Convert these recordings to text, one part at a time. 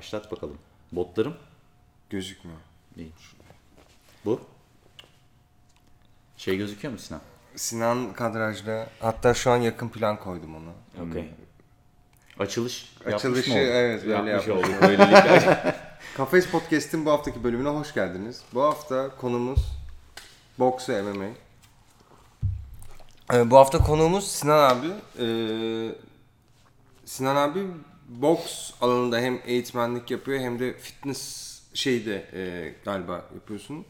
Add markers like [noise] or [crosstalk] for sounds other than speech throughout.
Başlat bakalım. Botlarım. Gözükmüyor. İyi. Bu. Şey gözüküyor mu Sinan? Sinan kadrajda. Hatta şu an yakın plan koydum ona. Okey. Açılış yapmış Açılışı mı olduk? evet böyle Yapmış yapmış. olduk. Böylelikle. [laughs] Kafes Podcast'in bu haftaki bölümüne hoş geldiniz. Bu hafta konumuz boks ve MMA. Ee, bu hafta konuğumuz Sinan abi. Ee, Sinan abi boks alanında hem eğitmenlik yapıyor hem de fitness şeyde e, galiba yapıyorsun.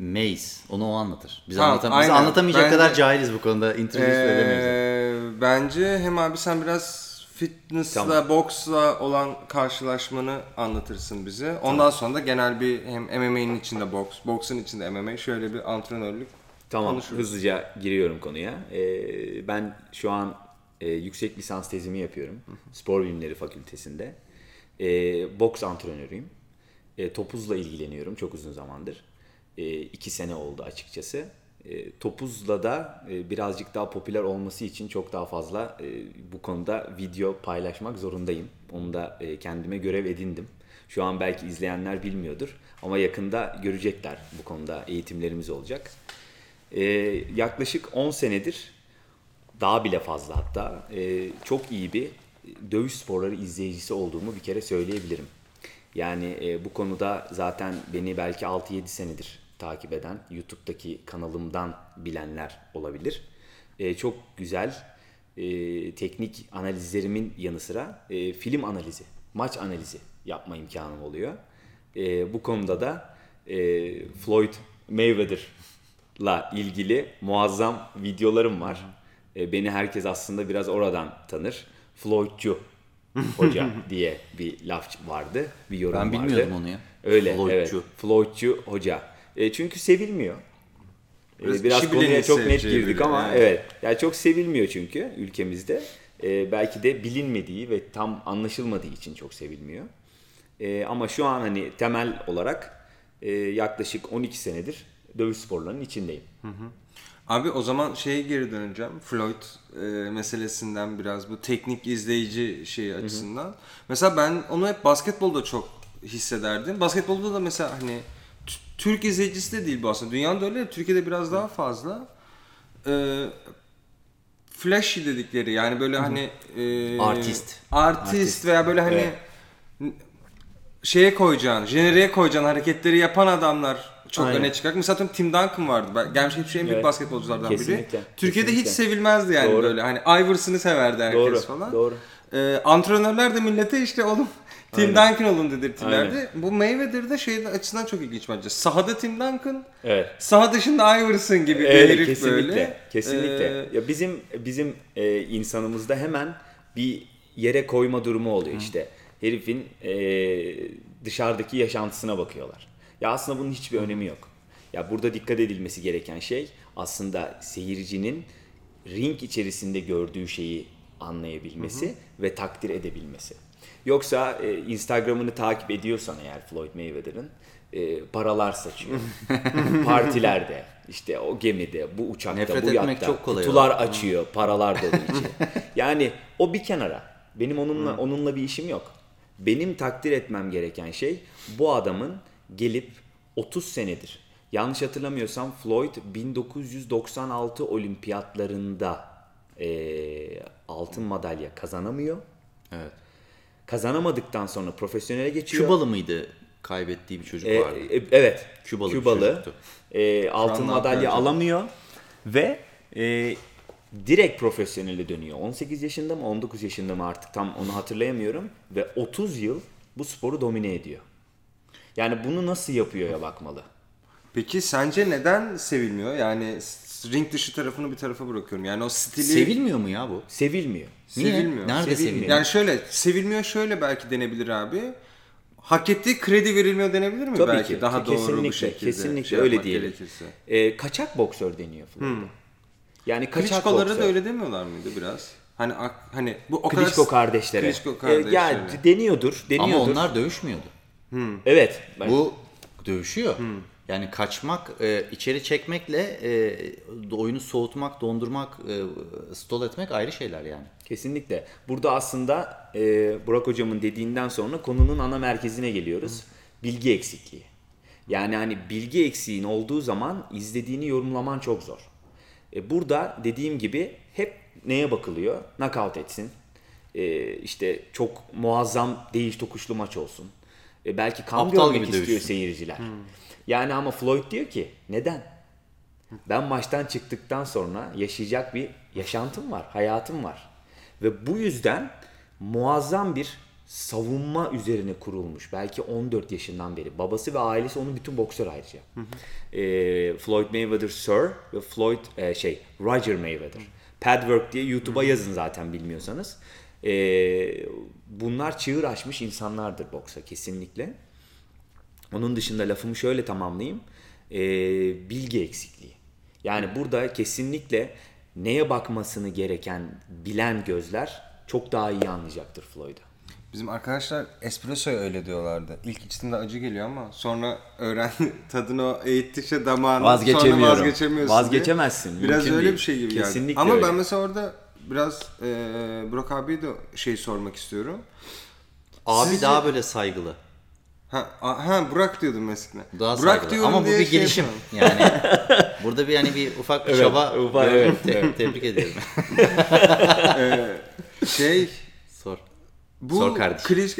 Maze. Onu o anlatır. Biz, Ha, anlatam biz aynen. anlatamayacak Bence- kadar cahiliz bu konuda. Introduce de edemeyiz. Ee, bence hem abi sen biraz fitnessla, Tamam. boksla olan karşılaşmanı anlatırsın bize. Ondan sonra da genel bir hem MMA'nin içinde boks, boksun içinde MMA şöyle bir antrenörlük Tamam konuşuruz. hızlıca giriyorum konuya. Ee, ben şu an e, yüksek lisans tezimi yapıyorum. Spor Bilimleri Fakültesinde. Ee, boks antrenörüyüm. E, topuzla ilgileniyorum çok uzun zamandır. E, iki sene oldu açıkçası. E, topuzla da e, birazcık daha popüler olması için çok daha fazla e, bu konuda video paylaşmak zorundayım. Onu da e, kendime görev edindim. Şu an belki izleyenler bilmiyordur ama yakında görecekler bu konuda eğitimlerimiz olacak. Ee, yaklaşık 10 senedir daha bile fazla hatta e, çok iyi bir dövüş sporları izleyicisi olduğumu bir kere söyleyebilirim. Yani e, bu konuda zaten beni belki 6-7 senedir takip eden YouTube'daki kanalımdan bilenler olabilir. E, çok güzel e, teknik analizlerimin yanı sıra e, film analizi, maç analizi yapma imkanım oluyor. E, bu konuda da e, Floyd Mayweather'la ilgili muazzam videolarım var. E, beni herkes aslında biraz oradan tanır. Floydcu hoca [laughs] diye bir laf vardı, bir yorum Ben vardı. bilmiyordum onu ya. Öyle, Floydcu. evet. Floydcu hoca. E, çünkü sevilmiyor. E, Biraz Biraz, konuya çok net girdik ama evet. evet. Yani çok sevilmiyor çünkü ülkemizde. E, belki de bilinmediği ve tam anlaşılmadığı için çok sevilmiyor. E, ama şu an hani temel olarak e, yaklaşık 12 senedir dövüş sporlarının içindeyim. Abi o zaman şeye geri döneceğim. Floyd e, meselesinden biraz bu teknik izleyici şeyi açısından. Mesela ben onu hep basketbolda çok hissederdim. Basketbolda da mesela hani Türk izleyicisi de değil bu aslında. Dünyada öyle de Türkiye'de biraz daha fazla. E, flashy dedikleri yani böyle hani e, Artist. artist Artist. veya böyle hani Evet. şeye koyacağın, jeneriğe koyacağın hareketleri yapan adamlar çok Aynen. öne çıkar. Mesela atıyorum Tim Duncan vardı. Ben- Gelmiş geçmiş en büyük Evet. basketbolculardan biri. Kesinlikle, Türkiye'de kesinlikle. hiç sevilmezdi yani Doğru. böyle. Hani Iverson'ı severdi herkes Doğru, falan. doğru. Ee, antrenörler de millete işte oğlum [laughs] Tim Duncan olun dedirtirlerdi. Bu Mayweather'da şey açısından çok ilginç bence. Sahada Tim Duncan, Evet. saha dışında Iverson gibi bir Evet, herif kesinlikle. böyle. Kesinlikle. Ee, ya bizim bizim e, insanımızda hemen bir yere koyma durumu oluyor işte. Herifin e, dışarıdaki yaşantısına bakıyorlar. Ya aslında bunun hiçbir önemi yok. Ya burada dikkat edilmesi gereken şey aslında seyircinin ring içerisinde gördüğü şeyi anlayabilmesi ve takdir edebilmesi. Yoksa e, Instagram'ını takip ediyorsan eğer Floyd Mayweather'ın e, paralar saçıyor. [laughs] Partilerde, işte o gemide, bu uçakta, Nefret bu yatta çok kolay kutular o. açıyor, paralar dolu içi. [laughs] yani o bir kenara. Benim onunla onunla bir işim yok. Benim takdir etmem gereken şey bu adamın gelip 30 senedir. Yanlış hatırlamıyorsam Floyd 1996 olimpiyatlarında eee, altın madalya kazanamıyor. Evet. Kazanamadıktan sonra profesyonele geçiyor. Kübalı mıydı? Kaybettiği bir çocuk E, vardı. e, evet. Kübalı Kübalı. E, altın madalya alamıyor ve e, direkt profesyonele dönüyor. 18 yaşında mı 19 yaşında mı artık tam onu hatırlayamıyorum ve 30 yıl bu sporu domine ediyor. Yani bunu nasıl yapıyor bakmalı. Peki sence neden sevilmiyor? Yani ring dışı tarafını bir tarafa bırakıyorum. Yani o stili Sevilmiyor mu ya bu? Sevilmiyor. Niye? Sevilmiyor. Nerede Sevilmiyor. sevilmiyor? Yani şöyle sevilmiyor şöyle belki denebilir abi. Hak ettiği kredi verilmiyor denebilir mi Tabii belki ki. daha doğru kesinlikle, bu şekilde. Kesinlikle şey öyle diyelim. gerekirse. E, kaçak boksör deniyor Floyd'a. Yani kaçak Klitschko'lara boksör. da öyle demiyorlar mıydı biraz? Hani hani bu o Klitschko kadar kardeşlere. Klitschko E, ya kardeşlere. deniyordur, deniyordur. Ama onlar dövüşmüyordu. Evet. ben- Bu dövüşüyor. Yani kaçmak, e, içeri çekmekle e, oyunu soğutmak, dondurmak, e, stall etmek ayrı şeyler yani. Kesinlikle. Burada aslında e, Burak hocamın dediğinden sonra konunun ana merkezine geliyoruz. Bilgi eksikliği. Yani hani bilgi eksiğin olduğu zaman izlediğini yorumlaman çok zor. E, burada dediğim gibi hep neye bakılıyor? Knockout etsin. E, işte çok muazzam değiş tokuşlu maç olsun. E, belki kan Aptal görmek istiyor dövüşsün. seyirciler. Yani ama Floyd diyor ki neden? Ben maçtan çıktıktan sonra yaşayacak bir yaşantım var, hayatım var. Ve bu yüzden muazzam bir savunma üzerine kurulmuş. Belki 14 yaşından beri. Babası ve ailesi onun bütün boksör ayrıca. Ee, Floyd Mayweather Sir ve Floyd e, şey Roger Mayweather. Padwork diye YouTube'a yazın zaten bilmiyorsanız. Ee, bunlar çığır açmış insanlardır boksa kesinlikle. Onun dışında lafımı şöyle tamamlayayım. Ee, bilgi eksikliği. Yani burada kesinlikle neye bakmasını gereken bilen gözler çok daha iyi anlayacaktır Floyd'u. Bizim arkadaşlar espressoya öyle diyorlardı. İlk içtiğimde acı geliyor ama sonra öğrendi [laughs] tadını o eğittikçe damağını Vazgeçemiyorum. sonra vazgeçemiyorsun diye. Vazgeçemezsin, Biraz mümkün öyle değil. bir şey gibi Kesinlikle geldi. Ama öyle. ben mesela orada biraz e, Burak abiye de şey sormak istiyorum. Abi Sizce- daha böyle saygılı. Ha, ha Burak diyordum eskiden. Daha Burak saygılı. diyorum Ama bu bir şey gelişim. yapıyorum. Yani [laughs] burada bir hani bir ufak bir Evet, çaba. ufak, Evet, evet, te- tebrik ediyorum. [laughs] Şey Sor. Bu Sor kardeşim. Kliç... [laughs]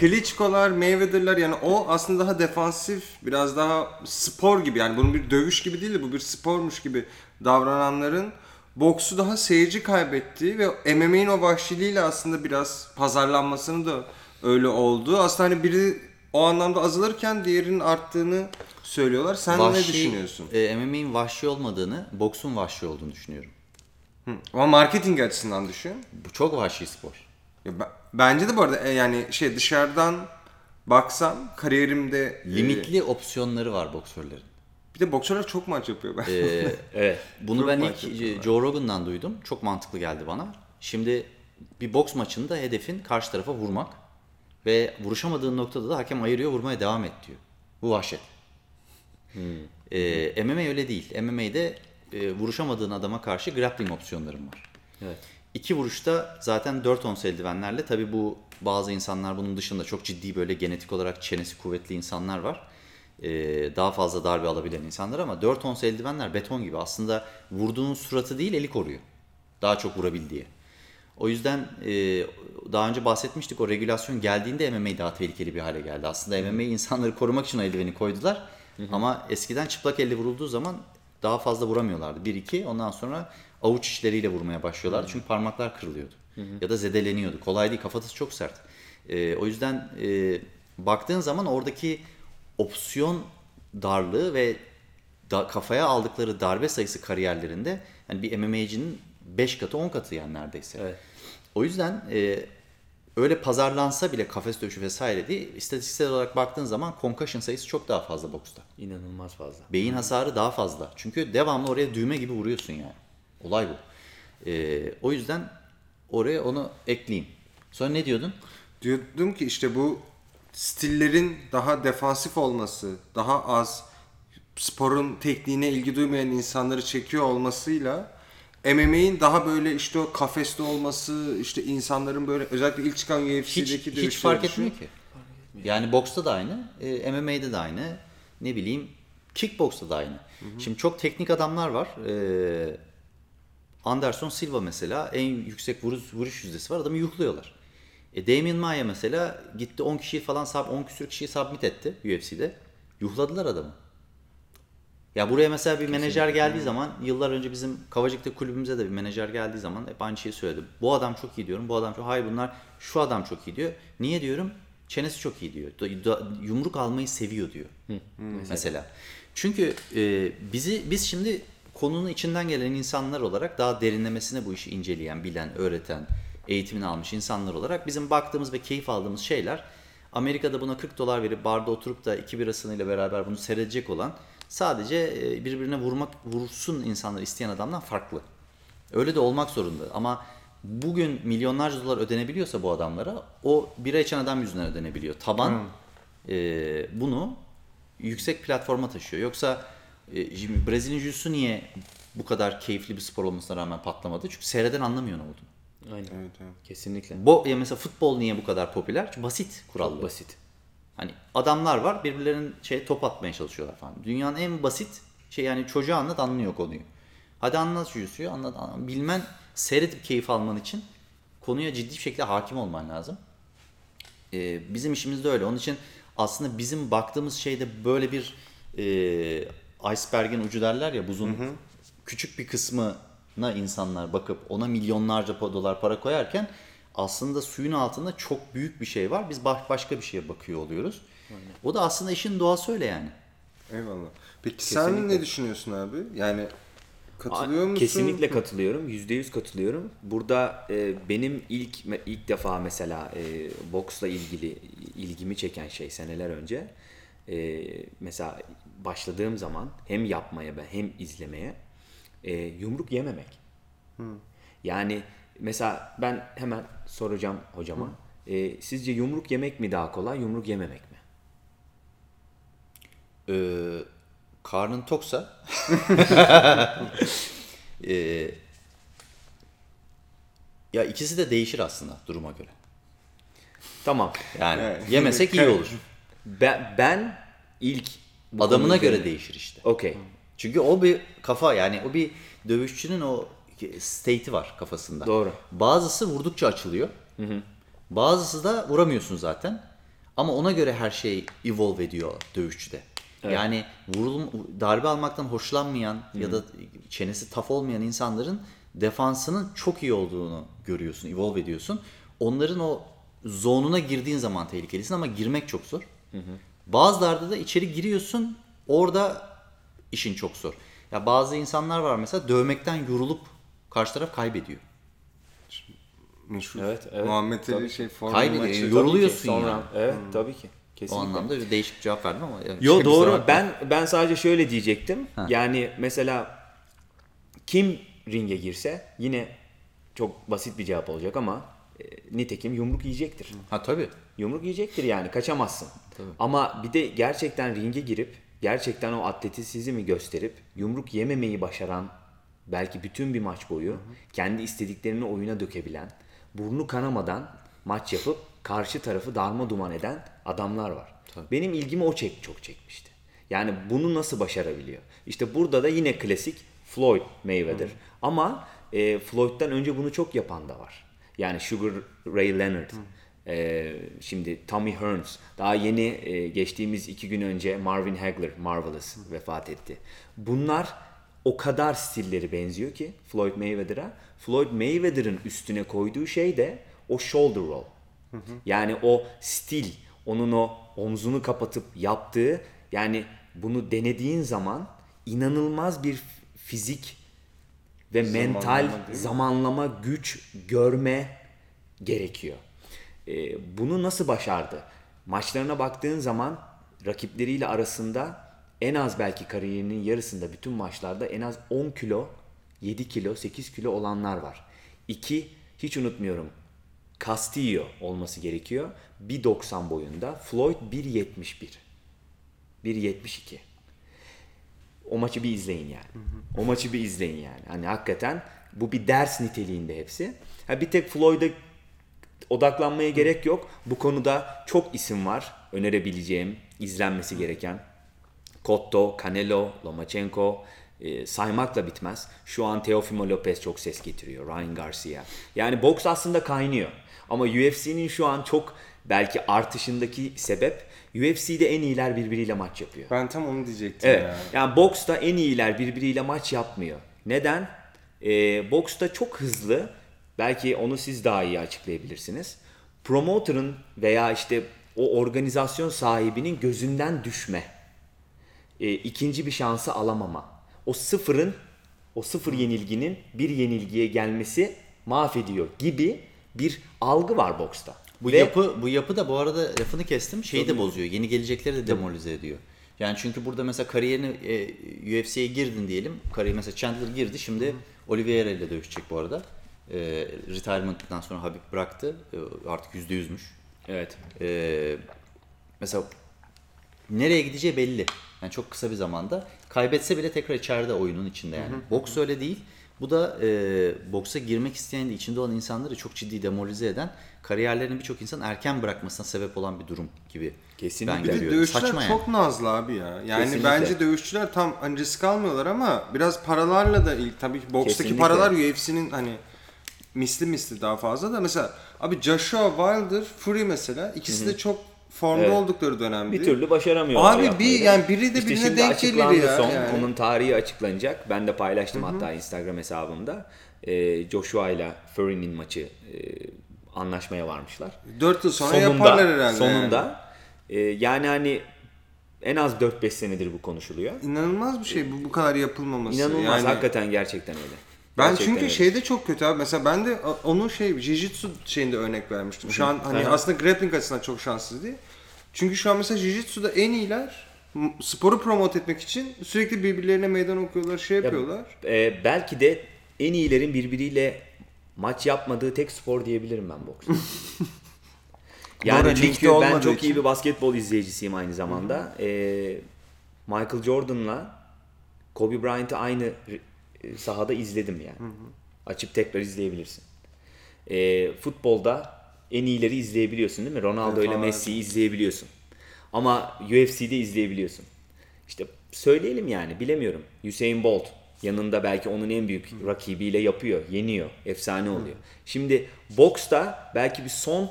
Klitschko'lar, Mayweather'lar yani o aslında daha defansif, biraz daha spor gibi yani bunun bir dövüş gibi değil de bu bir spormuş gibi davrananların boksu daha seyirci kaybettiği ve MMA'in o vahşiliğiyle aslında biraz pazarlanmasını da öyle oldu. Aslında hani biri o anlamda azalırken diğerinin arttığını söylüyorlar. Sen ne düşünüyorsun? E, MMA'in vahşi olmadığını, boksun vahşi olduğunu düşünüyorum. Hı. Ama marketing açısından düşün. Bu çok vahşi spor. Ya ben- bence de bu arada e, yani şey dışarıdan baksam kariyerimde e, Limitli opsiyonları var boksörlerin. De boksörler çok maç yapıyor ben. Ee, Evet. [laughs] Bunu Çok ben ilk. Joe Rogan'dan duydum. Çok mantıklı geldi bana. Şimdi bir boks maçında hedefin karşı tarafa vurmak ve vuruşamadığın noktada da hakem ayırıyor vurmaya devam et diyor. Bu vahşet. Ee, MMA öyle değil. MMA'de e, vuruşamadığın adama karşı grappling opsiyonların var. Evet. İki vuruşta zaten 4 ons eldivenlerle tabi bu bazı insanlar bunun dışında çok ciddi böyle genetik olarak çenesi kuvvetli insanlar var. Ee, daha fazla darbe alabilen insanlar ama 4 ons eldivenler beton gibi aslında vurduğun suratı değil eli koruyor. Daha çok vurabil diye. O yüzden e, daha önce bahsetmiştik o regülasyon geldiğinde MMA daha tehlikeli bir hale geldi. Aslında MMA insanları korumak için eldiveni koydular. Ama eskiden çıplak elle vurulduğu zaman daha fazla vuramıyorlardı. 1-2 ondan sonra avuç içleriyle vurmaya başlıyorlardı. Çünkü parmaklar kırılıyordu. Ya da zedeleniyordu. Kolay değil kafatası çok sert. E, o yüzden e, baktığın zaman oradaki opsiyon darlığı ve da, kafaya aldıkları darbe sayısı kariyerlerinde yani bir MMA'cinin 5 katı 10 katı yani neredeyse. Evet. O yüzden e, öyle pazarlansa bile kafes dövüşü vesaire diye istatistiksel olarak baktığın zaman concussion sayısı çok daha fazla boksta. İnanılmaz fazla. Beyin hasarı daha fazla. Çünkü devamlı oraya düğme gibi vuruyorsun yani. Olay bu. E, o yüzden oraya onu ekleyeyim. Sonra ne diyordun? Diyordum ki işte bu stillerin daha defansif olması, daha az sporun tekniğine ilgi duymayan insanları çekiyor olmasıyla MMA'in daha böyle işte o kafeste olması, işte insanların böyle özellikle ilk çıkan Hiç, UFC'deki hiç dövüşleri fark etmiyor ki. Yani boksta da aynı, e, MMA'de de aynı, ne bileyim kickboksta da aynı. Şimdi çok teknik adamlar var. E, Anderson Silva mesela en yüksek vuruş, vuruş yüzdesi var. Adamı yuhluyorlar. E, Damian Maia mesela gitti 10 kişiyi falan sub, 10 küsür kişiyi submit etti UFC'de. Yuhladılar adamı. Ya buraya mesela bir menajer geldiği zaman yıllar önce bizim Kavacık'ta kulübümüze de bir menajer geldiği zaman hep aynı şeyi söyledi. Bu adam çok iyi diyorum. Bu adam çok hayır bunlar şu adam çok iyi diyor. Niye diyorum? Çenesi çok iyi diyor. Yumruk almayı seviyor diyor. Mesela. Çünkü e, bizi biz şimdi konunun içinden gelen insanlar olarak daha derinlemesine bu işi inceleyen, bilen, öğreten, eğitimini almış insanlar olarak bizim baktığımız ve keyif aldığımız şeyler Amerika'da buna 40 dolar verip barda oturup da iki birasıyla beraber bunu seyredecek olan sadece e, birbirine vurmak vursun insanlar isteyen adamdan farklı. Öyle de olmak zorunda ama bugün milyonlarca dolar ödenebiliyorsa bu adamlara o bira içen adam yüzünden ödenebiliyor. Taban e, bunu yüksek platforma taşıyor. Yoksa e, şimdi Brezilya Jiu-Jitsu niye bu kadar keyifli bir spor olmasına rağmen patlamadı? Çünkü seyreden anlamıyor ne olduğunu. Aynen. Evet, evet. Kesinlikle. Bu ya mesela futbol niye bu kadar popüler? Çünkü basit kuralları. Çok basit. Hani adamlar var birbirlerinin şey top atmaya çalışıyorlar falan. Dünyanın en basit şey yani çocuğa anlat anlıyor konuyu. Hadi anlat şu anlat, anlat. Bilmen seyredip keyif alman için konuya ciddi bir şekilde hakim olman lazım. Ee, bizim işimiz de öyle. Onun için aslında bizim baktığımız şeyde böyle bir e, iceberg'in ucu derler ya buzun küçük bir kısmına insanlar bakıp ona milyonlarca dolar para koyarken aslında suyun altında çok büyük bir şey var. Biz baş- başka bir şeye bakıyor oluyoruz. O da aslında işin doğası öyle yani. Eyvallah. Peki sen Kesinlikle. ne düşünüyorsun abi? Yani katılıyor musun? Kesinlikle katılıyorum. Yüzde yüz katılıyorum. Burada e, benim ilk ilk defa mesela e, boksla ilgili ilgimi çeken şey seneler önce e, mesela başladığım zaman hem yapmaya ben hem izlemeye e, yumruk yememek. Yani mesela ben hemen soracağım hocama. E, sizce yumruk yemek mi daha kolay, yumruk yememek mi? Ee, karnın toksa [laughs] ee, ya ikisi de değişir aslında duruma göre. Tamam. Yani Evet. yemesek iyi olur. Ben, ben ilk Adamına göre değişir işte. Okey. Çünkü o bir kafa yani o bir dövüşçünün o state'i var kafasında. Doğru. Bazısı vurdukça açılıyor. Bazısı da vuramıyorsun zaten. Ama ona göre her şey evolve ediyor dövüşçüde. Yani vurulum, darbe almaktan hoşlanmayan ya da çenesi taf olmayan insanların defansının çok iyi olduğunu görüyorsun, evolve ediyorsun. Onların o zonuna girdiğin zaman tehlikelisin ama girmek çok zor. Bazılarda da içeri giriyorsun, orada işin çok zor. Ya bazı insanlar var mesela dövmekten yorulup karşı taraf kaybediyor. Meşhur. Evet, evet. Muhammed Ali Tabii. şey forma Kaybediyor, maçı. yor- Yoruluyorsun Sonra, yani. Evet tabii ki. O Kesinlikle. anlamda bir değişik bir cevap verdim ama. yani Yo doğru. Ben ben sadece şöyle diyecektim. Yani mesela kim ringe girse yine çok basit bir cevap olacak ama e, nitekim yumruk yiyecektir. Ha tabii. Yumruk yiyecektir yani kaçamazsın. Ama bir de gerçekten ringe girip gerçekten o atletizmi gösterip yumruk yememeyi başaran belki bütün bir maç boyu kendi istediklerini oyuna dökebilen, burnu kanamadan maç yapıp karşı tarafı darma duman eden adamlar var. Benim ilgimi o çek çok çekmişti. Yani bunu nasıl başarabiliyor? İşte burada da yine klasik Floyd Mayweather. Ama e, Floyd'dan önce bunu çok yapan da var. Yani Sugar Ray Leonard. E, şimdi Tommy Hearns. Daha yeni e, geçtiğimiz iki gün önce Marvin Hagler, Marvelous vefat etti. Bunlar o kadar stilleri benziyor ki Floyd Mayweather'a. Floyd Mayweather'ın üstüne koyduğu şey de o shoulder roll. Yani o stil, onun o omzunu kapatıp yaptığı yani bunu denediğin zaman inanılmaz bir fizik ve mental değil mi? zamanlama, güç, görme gerekiyor. Ee, bunu nasıl başardı? Maçlarına baktığın zaman rakipleriyle arasında en az belki kariyerinin yarısında bütün maçlarda en az 10 kilo, 7 kilo, 8 kilo olanlar var. İki, hiç unutmuyorum Castillo olması gerekiyor. 1.90 boyunda. Floyd 1.71. 1.72. O maçı bir izleyin yani. O maçı bir izleyin yani. Hani hakikaten bu bir ders niteliğinde hepsi. Ha bir tek Floyd'a odaklanmaya gerek yok. Bu konuda çok isim var önerebileceğim, izlenmesi gereken. Cotto, Canelo, Lomachenko e, saymakla bitmez. Şu an Teofimo Lopez çok ses getiriyor. Ryan Garcia. Yani boks aslında kaynıyor. Ama UFC'nin şu an çok belki artışındaki sebep UFC'de en iyiler birbiriyle maç yapıyor. Ben tam onu diyecektim Evet. ya. Yani boksta en iyiler birbiriyle maç yapmıyor. Neden? Ee, boksta çok hızlı. Belki onu siz daha iyi açıklayabilirsiniz. Promoter'ın veya işte o organizasyon sahibinin gözünden düşme. Ee, ikinci bir şansı alamama. O sıfırın, o sıfır yenilginin bir yenilgiye gelmesi mahvediyor gibi bir algı var boksta. Bu Ve- yapı bu yapı da bu arada lafını kestim. Şeyi de bozuyor. Yeni gelecekleri de demoralize ediyor. Yani çünkü burada mesela kariyerini e, UFC'ye girdin diyelim. Kariyer mesela Chandler girdi. Şimdi Oliveira ile dövüşecek bu arada. E, retirement'dan sonra Habib bıraktı. E, artık %100'müş. Evet. E, mesela nereye gideceği belli. Yani çok kısa bir zamanda. Kaybetse bile tekrar içeride oyunun içinde yani. Boks öyle değil. Bu da e, boksa girmek isteyen de içinde olan insanları çok ciddi demoralize eden, kariyerlerini birçok insan erken bırakmasına sebep olan bir durum gibi. Kesinlikle. Ben Bir de görüyorum. dövüşçüler Saçma çok nazlı abi ya. Yani Kesinlikle. bence dövüşçüler tam hani risk almıyorlar ama biraz paralarla da ilk tabii ki bokstaki Kesinlikle. paralar UFC'nin hani misli misli daha fazla da mesela abi Joshua Wilder, Fury mesela ikisi de çok formda Evet. oldukları dönemdi. Bir türlü başaramıyorlar. Abi bir- da. yani biri de İşte birine denk gelir ya Son, yani. Onun tarihi açıklanacak. Ben de paylaştım hatta Instagram hesabımda. Ee, Joshua ile Fury'nin maçı e, anlaşmaya varmışlar. 4 yıl sonra yaparlar herhalde. yani. Sonunda. e, yani hani en az 4-5 senedir bu konuşuluyor. İnanılmaz bir şey bu bu kadar yapılmaması. İnanılmaz yani. hakikaten gerçekten öyle. Ben Gerçekten çünkü öyle. şeyde çok kötü abi. Mesela ben de onun şey Jiu-Jitsu şeyinde örnek vermiştim. Şu an hani Aha. aslında grappling açısından çok şanssız değil. Çünkü şu an mesela Jiu-Jitsu'da en iyiler sporu promote etmek için sürekli birbirlerine meydan okuyorlar, şey yapıyorlar. E, belki de en iyilerin birbiriyle maç yapmadığı tek spor diyebilirim ben boks. [laughs] yani Doğru, çünkü ben çok için. iyi bir basketbol izleyicisiyim aynı zamanda. E, Michael Jordan'la Kobe Bryant'ı aynı sahada izledim yani. Açıp tekrar izleyebilirsin. E, futbolda en iyileri izleyebiliyorsun değil mi? Ronaldo ile Defalarca. Messi'yi izleyebiliyorsun. Ama UFC'de izleyebiliyorsun. İşte söyleyelim yani bilemiyorum. Usain Bolt yanında belki onun en büyük rakibiyle yapıyor, yeniyor, efsane oluyor. Şimdi boksta belki bir son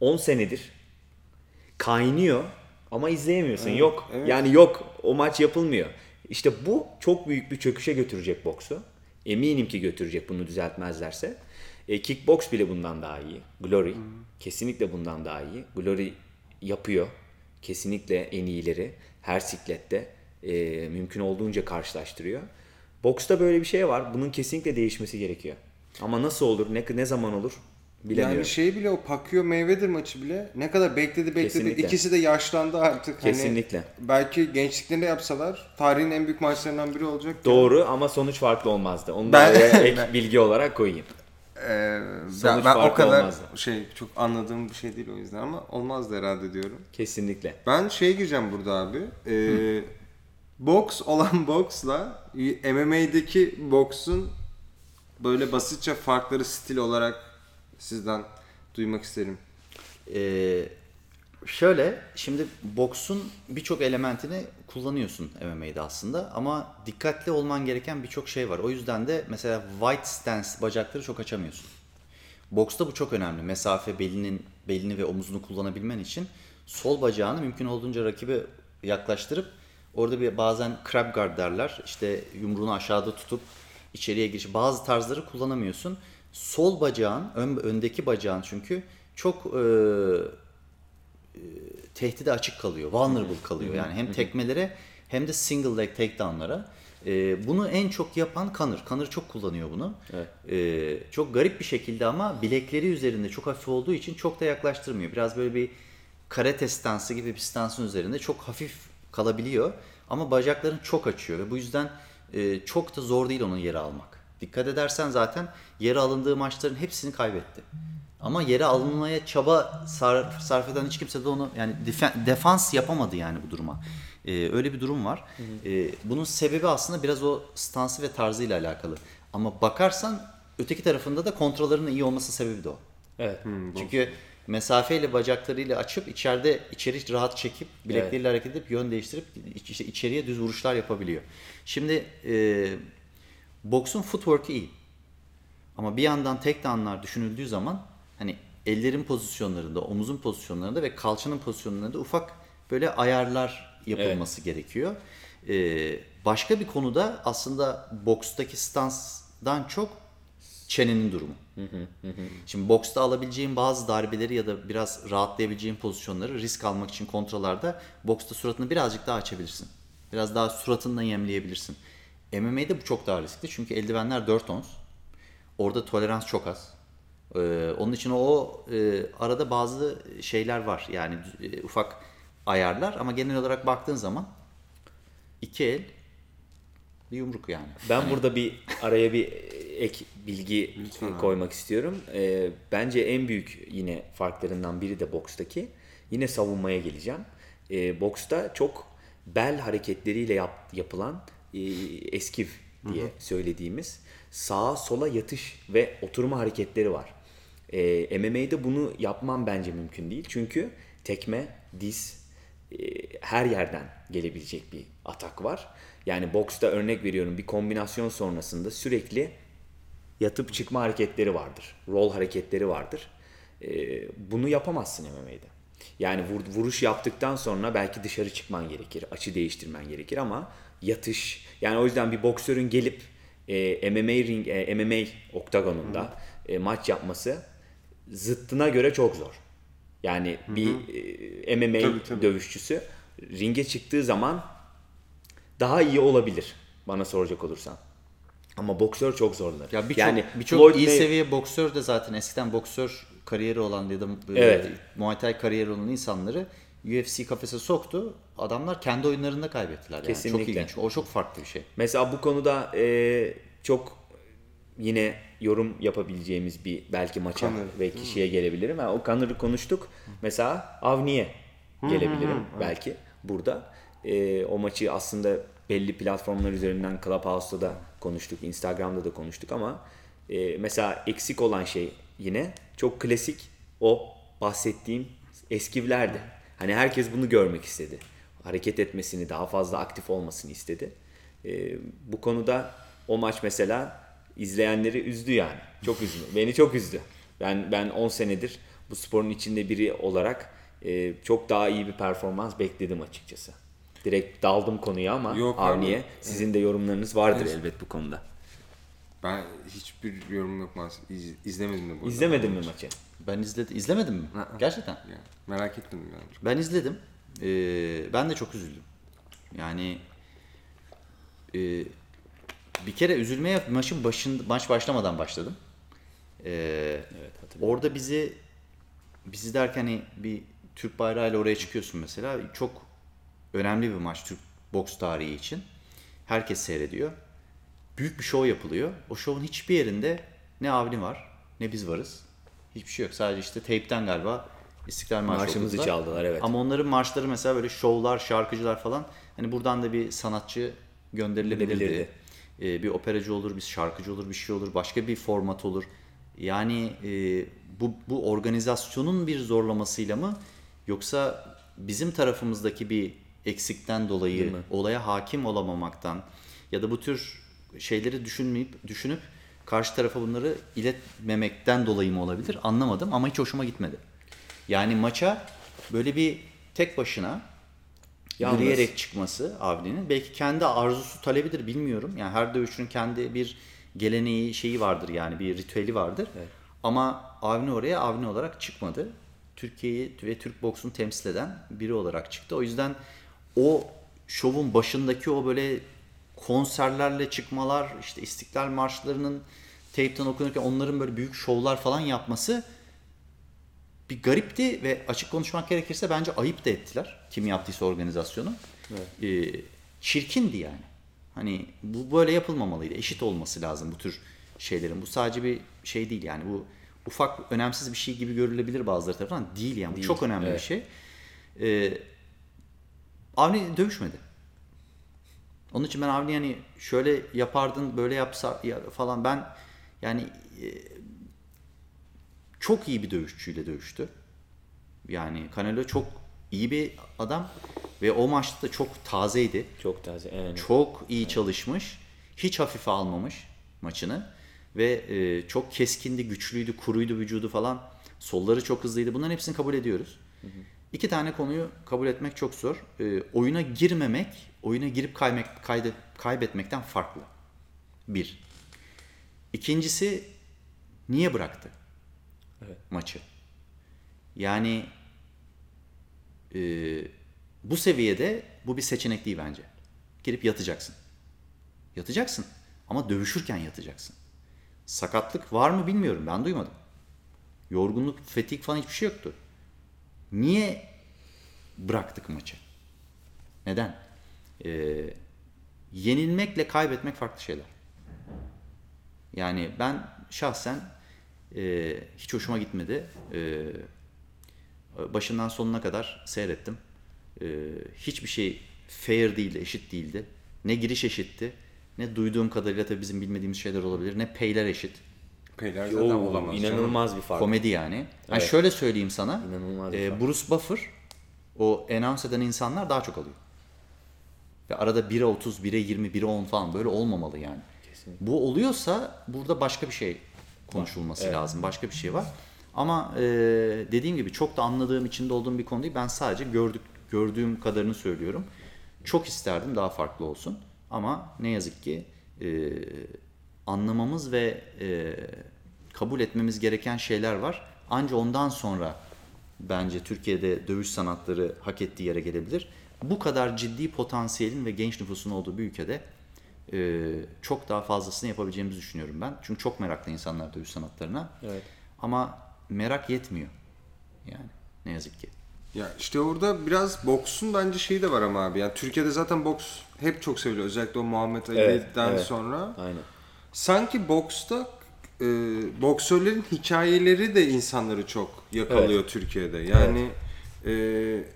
10 senedir kaynıyor ama izleyemiyorsun. yok. evet. Yani yok. O maç yapılmıyor. İşte bu çok büyük bir çöküşe götürecek boksu. Eminim ki götürecek bunu düzeltmezlerse. E, kickbox bile bundan daha iyi. Glory kesinlikle bundan daha iyi. Glory yapıyor. Kesinlikle en iyileri. Her siklette e, mümkün olduğunca karşılaştırıyor. Boksta böyle bir şey var. Bunun kesinlikle değişmesi gerekiyor. Ama nasıl olur, ne, ne zaman olur bilemiyorum. Yani şey bile o Pacquiao Mayweather maçı bile ne kadar bekledi bekledi. Kesinlikle. İkisi de yaşlandı artık. Kesinlikle. Hani belki gençliklerinde yapsalar tarihin en büyük maçlarından biri olacak. Doğru ama sonuç farklı olmazdı. Onu da Ben- oraya [laughs] ek bilgi olarak koyayım. Ee, Sonuç ben, ben o farkı kadar olmazdı. şey çok anladığım bir şey değil o yüzden ama olmazdı herhalde diyorum. Kesinlikle. Ben şey gireceğim burada abi. Ee, boks olan [laughs] boksla MMA'deki boksun böyle basitçe farkları stil olarak sizden duymak isterim. Ee, şöyle şimdi boksun birçok elementini kullanıyorsun MMA'de aslında ama dikkatli olman gereken birçok şey var. O yüzden de mesela wide stance bacakları çok açamıyorsun. Boksta bu çok önemli. Mesafe belinin belini ve omuzunu kullanabilmen için sol bacağını mümkün olduğunca rakibe yaklaştırıp orada bir bazen crab guard derler. İşte yumruğunu aşağıda tutup içeriye giriş. Bazı tarzları kullanamıyorsun. Sol bacağın, ön, öndeki bacağın çünkü çok e, tehdide açık kalıyor. Vulnerable kalıyor. Yani hem tekmelere hem de single leg takedown'lara. Ee, bunu en çok yapan Kanır. Kanır çok kullanıyor bunu. Ee, çok garip bir şekilde ama bilekleri üzerinde çok hafif olduğu için çok da yaklaştırmıyor. Biraz böyle bir karate stansı gibi bir stansın üzerinde çok hafif kalabiliyor. Ama bacaklarını çok açıyor ve bu yüzden e, çok da zor değil onun yere almak. Dikkat edersen zaten yere alındığı maçların hepsini kaybetti. Ama yere alınmaya çaba sarf, sarf eden hiç kimse de onu yani defans yapamadı yani bu duruma. Ee, öyle bir durum var. Ee, bunun sebebi aslında biraz o stansı ve tarzıyla alakalı. Ama bakarsan öteki tarafında da kontrollerinin iyi olması sebebi de o. Evet. Çünkü mesafeyle bacaklarıyla açıp içeride içeri rahat çekip bilekleriyle hareket edip yön değiştirip işte içeriye düz vuruşlar yapabiliyor. Şimdi e, boksun footwork'ı iyi. Ama bir yandan takedown'lar düşünüldüğü zaman hani ellerin pozisyonlarında, omuzun pozisyonlarında ve kalçanın pozisyonlarında ufak böyle ayarlar yapılması gerekiyor. Ee, başka bir konuda aslında bokstaki stansdan çok çenenin durumu. Şimdi boksta alabileceğin bazı darbeleri ya da biraz rahatlayabileceğin pozisyonları risk almak için kontralarda boksta suratını birazcık daha açabilirsin. Biraz daha suratından yemleyebilirsin. MMA'de bu çok daha riskli çünkü eldivenler 4 ons. Orada tolerans çok az. Ee, onun için o e, arada bazı şeyler var. Yani e, ufak ayarlar ama genel olarak baktığın zaman iki el bir yumruk yani. Ben burada bir araya bir ek bilgi Lütfen abi. koymak istiyorum. Ee, bence en büyük yine farklarından biri de bokstaki. Yine savunmaya geleceğim. e, boksta çok bel hareketleriyle yap- yapılan e, eskiv diye söylediğimiz sağa sola yatış ve oturma hareketleri var. E, MMA'de bunu yapmam bence mümkün değil. Çünkü tekme, diz e, her yerden gelebilecek bir atak var. Yani boksta örnek veriyorum bir kombinasyon sonrasında sürekli yatıp çıkma hareketleri vardır. Roll hareketleri vardır. Ee, bunu yapamazsın MMA'de. Yani vur- vuruş yaptıktan sonra belki dışarı çıkman gerekir, açı değiştirmen gerekir ama yatış yani o yüzden bir boksörün gelip e, MMA ring e, MMA oktagonunda e, maç yapması zıttına göre çok zor. Yani bir e, MMA Tabii, tabii. dövüşçüsü ringe çıktığı zaman daha iyi olabilir bana soracak olursan. Ama boksör çok zorlar. Ya birçok yani birçok iyi May- seviye boksör de zaten eskiden boksör kariyeri olan ya da Evet. Muay Thai kariyeri olan insanları UFC kafese soktu. Adamlar kendi oyunlarında kaybettiler yani. Çok Kesinlikle. ilginç. O çok farklı bir şey. Mesela bu konuda e, çok yine yorum yapabileceğimiz bir belki maça Conor. ve kişiye gelebilirim. Yani o Connor'ı konuştuk. Mesela Avni'ye gelebilirim belki burada. E, o maçı aslında belli platformlar üzerinden Clubhouse'da da konuştuk, Instagram'da da konuştuk ama e, mesela eksik olan şey yine çok klasik o bahsettiğim eskivlerdi. Hani herkes bunu görmek istedi. Hareket etmesini, daha fazla aktif olmasını istedi. Ee, bu konuda o maç mesela izleyenleri üzdü yani. Çok üzdü. [laughs] Beni çok üzdü. Ben ben 10 senedir bu sporun içinde biri olarak e, çok daha iyi bir performans bekledim açıkçası. Direkt daldım konuya ama Yok abi. Avni'ye sizin de yorumlarınız vardır Evet. elbet bu konuda. Ben hiçbir yorum yok maalesef. İz, izlemedim de bu arada. İzlemedin mi maçı? Ben izledim. İzlemedin mi? Gerçekten. Yani merak ettim yani. Ben izledim. Ee, ben de çok üzüldüm. Yani e, bir kere üzülmeye maçın başın maç başlamadan başladım. Ee, Evet hatırlıyorum. orada bizi bizi derken hani bir Türk bayrağıyla oraya çıkıyorsun mesela. Çok önemli bir maç Türk boks tarihi için. Herkes seyrediyor. Büyük bir şov yapılıyor. O şovun hiçbir yerinde ne Avni var ne biz varız. Hiçbir şey yok. Sadece işte teypten galiba İstiklal Marşı Marşımızı okudular. çaldılar, evet. Ama onların marşları mesela böyle şovlar, şarkıcılar falan. Hani buradan da bir sanatçı gönderilebilirdi. Ee, bir operacı olur, bir şarkıcı olur, bir şey olur, başka bir format olur. Yani e, bu, bu organizasyonun bir zorlamasıyla mı yoksa bizim tarafımızdaki bir eksikten dolayı olaya hakim olamamaktan ya da bu tür şeyleri düşünmeyip düşünüp karşı tarafa bunları iletmemekten dolayı mı olabilir anlamadım ama hiç hoşuma gitmedi. Yani maça böyle bir tek başına Yalnız. yürüyerek çıkması Avni'nin belki kendi arzusu talebidir bilmiyorum. Yani her dövüşçünün kendi bir geleneği şeyi vardır yani bir ritüeli vardır. Ama Avni oraya Avni olarak çıkmadı. Türkiye'yi ve Türk boksunu temsil eden biri olarak çıktı. O yüzden o şovun başındaki o böyle konserlerle çıkmalar, işte İstiklal Marşlarının tape'ten okunurken onların böyle büyük şovlar falan yapması bir garipti ve açık konuşmak gerekirse bence ayıp da ettiler. Kim yaptıysa organizasyonu. Ee, çirkindi yani. Hani bu böyle yapılmamalıydı. Eşit olması lazım bu tür şeylerin. Bu sadece bir şey değil yani. Bu ufak önemsiz bir şey gibi görülebilir bazıları tarafından. Değil yani. Bu çok önemli evet. bir şey. Ee, Avni dövüşmedi. Onun için ben Avni yani şöyle yapardın böyle yapsa ya- falan ben yani e, çok iyi bir dövüşçüyle dövüştü. Yani Canelo çok iyi bir adam ve o maçta da çok tazeydi. Çok taze. Yani. Çok iyi çalışmış. Hiç hafife almamış maçını. Ve e, çok keskindi, güçlüydü, kuruydu vücudu falan. Solları çok hızlıydı. Bunların hepsini kabul ediyoruz. İki tane konuyu kabul etmek çok zor. E, oyuna girmemek, oyuna girip kaymek, kaydı, kaybetmekten farklı. Bir. İkincisi niye bıraktı Evet. maçı? Yani e, bu seviyede bu bir seçenek değil bence. Girip yatacaksın. Yatacaksın ama dövüşürken yatacaksın. Sakatlık var mı bilmiyorum ben duymadım. Yorgunluk, fetik falan hiçbir şey yoktu. Niye bıraktık maçı? Neden? Ee, yenilmekle kaybetmek farklı şeyler. Yani ben şahsen e, hiç hoşuma gitmedi. E, başından sonuna kadar seyrettim. Ee, hiçbir şey fair değildi, eşit değildi. Ne giriş eşitti, ne duyduğum kadarıyla tabii bizim bilmediğimiz şeyler olabilir, ne payler eşit. Peyler zaten Oo, olamaz. canım. inanılmaz bir fark. Komedi yani. Yani Evet. şöyle söyleyeyim sana. İnanılmaz e. Bruce Buffer o announce eden insanlar daha çok alıyor. Ve arada 1'e 30, 1'e 20, 1'e 10 falan böyle olmamalı yani. Kesinlikle. Bu oluyorsa burada başka bir şey konuşulması lazım. Başka bir şey var. Ama e, dediğim gibi çok da anladığım içinde olduğum bir konu değil. Ben sadece gördük gördüğüm kadarını söylüyorum. Çok isterdim daha farklı olsun. Ama ne yazık ki e, anlamamız ve e, kabul etmemiz gereken şeyler var. Anca ondan sonra bence Türkiye'de dövüş sanatları hak ettiği yere gelebilir. Bu kadar ciddi potansiyelin ve genç nüfusun olduğu bir ülkede e, çok daha fazlasını yapabileceğimizi düşünüyorum ben. Çünkü çok meraklı insanlar dövüş sanatlarına. Evet. Ama merak yetmiyor. Yani ne yazık ki. Ya işte orada biraz boksun bence şeyi de var ama abi. Yani Türkiye'de zaten boks hep çok seviliyor. Özellikle o Muhammed Evet, Ali'den evet. sonra. Aynen. Sanki boksta e, boksörlerin hikayeleri de insanları çok yakalıyor Türkiye'de. Yani e,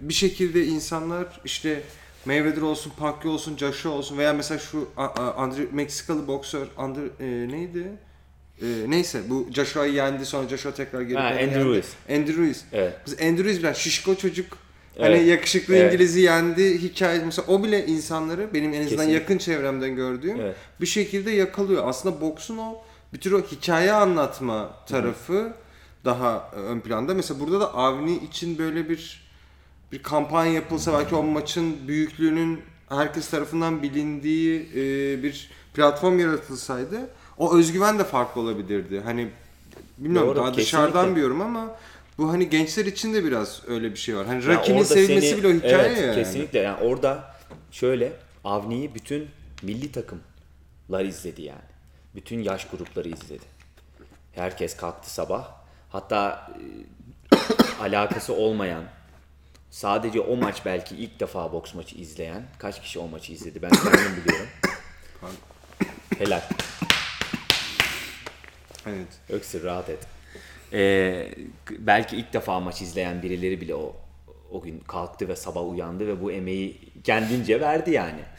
bir şekilde insanlar işte Mayweather olsun, Pacquiao olsun, Joshua olsun veya mesela şu a, a, Andre, Meksikalı boksör Andre, e, neydi? E, neyse bu Joshua'yı yendi sonra Joshua tekrar geri Ha, Andrew yendi. Ruiz. Andrew Ruiz. Evet. Biz Andrew Ruiz bilen şişko çocuk Evet. hani yakışıklı Evet. İngiliz'i yendi hikaye mesela o bile insanları benim en azından Kesinlikle. yakın çevremden gördüğüm Evet. bir şekilde yakalıyor. Aslında boksun o bir tür o hikaye anlatma tarafı daha e, ön planda. Mesela burada da Avni için böyle bir bir kampanya yapılsa belki o maçın büyüklüğünün herkes tarafından bilindiği e, bir platform yaratılsaydı o özgüven de farklı olabilirdi. Hani bilmiyorum Doğru, daha dışarıdan kesinlikle. bir yorum ama bu hani gençler için de biraz öyle bir şey var. Hani Ya Rocky'nin orada sevilmesi seni- bile o hikaye evet, yani. Kesinlikle yani orada şöyle Avni'yi bütün milli takımlar izledi yani. Bütün yaş grupları izledi. Herkes kalktı sabah. Hatta e, [coughs] alakası olmayan sadece o maç belki ilk defa boks maçı izleyen kaç kişi o maçı izledi ben kendim biliyorum. Helal. Evet. Öksür rahat et. Ee, belki ilk defa maç izleyen birileri bile o o gün kalktı ve sabah uyandı ve bu emeği kendince verdi yani. [laughs]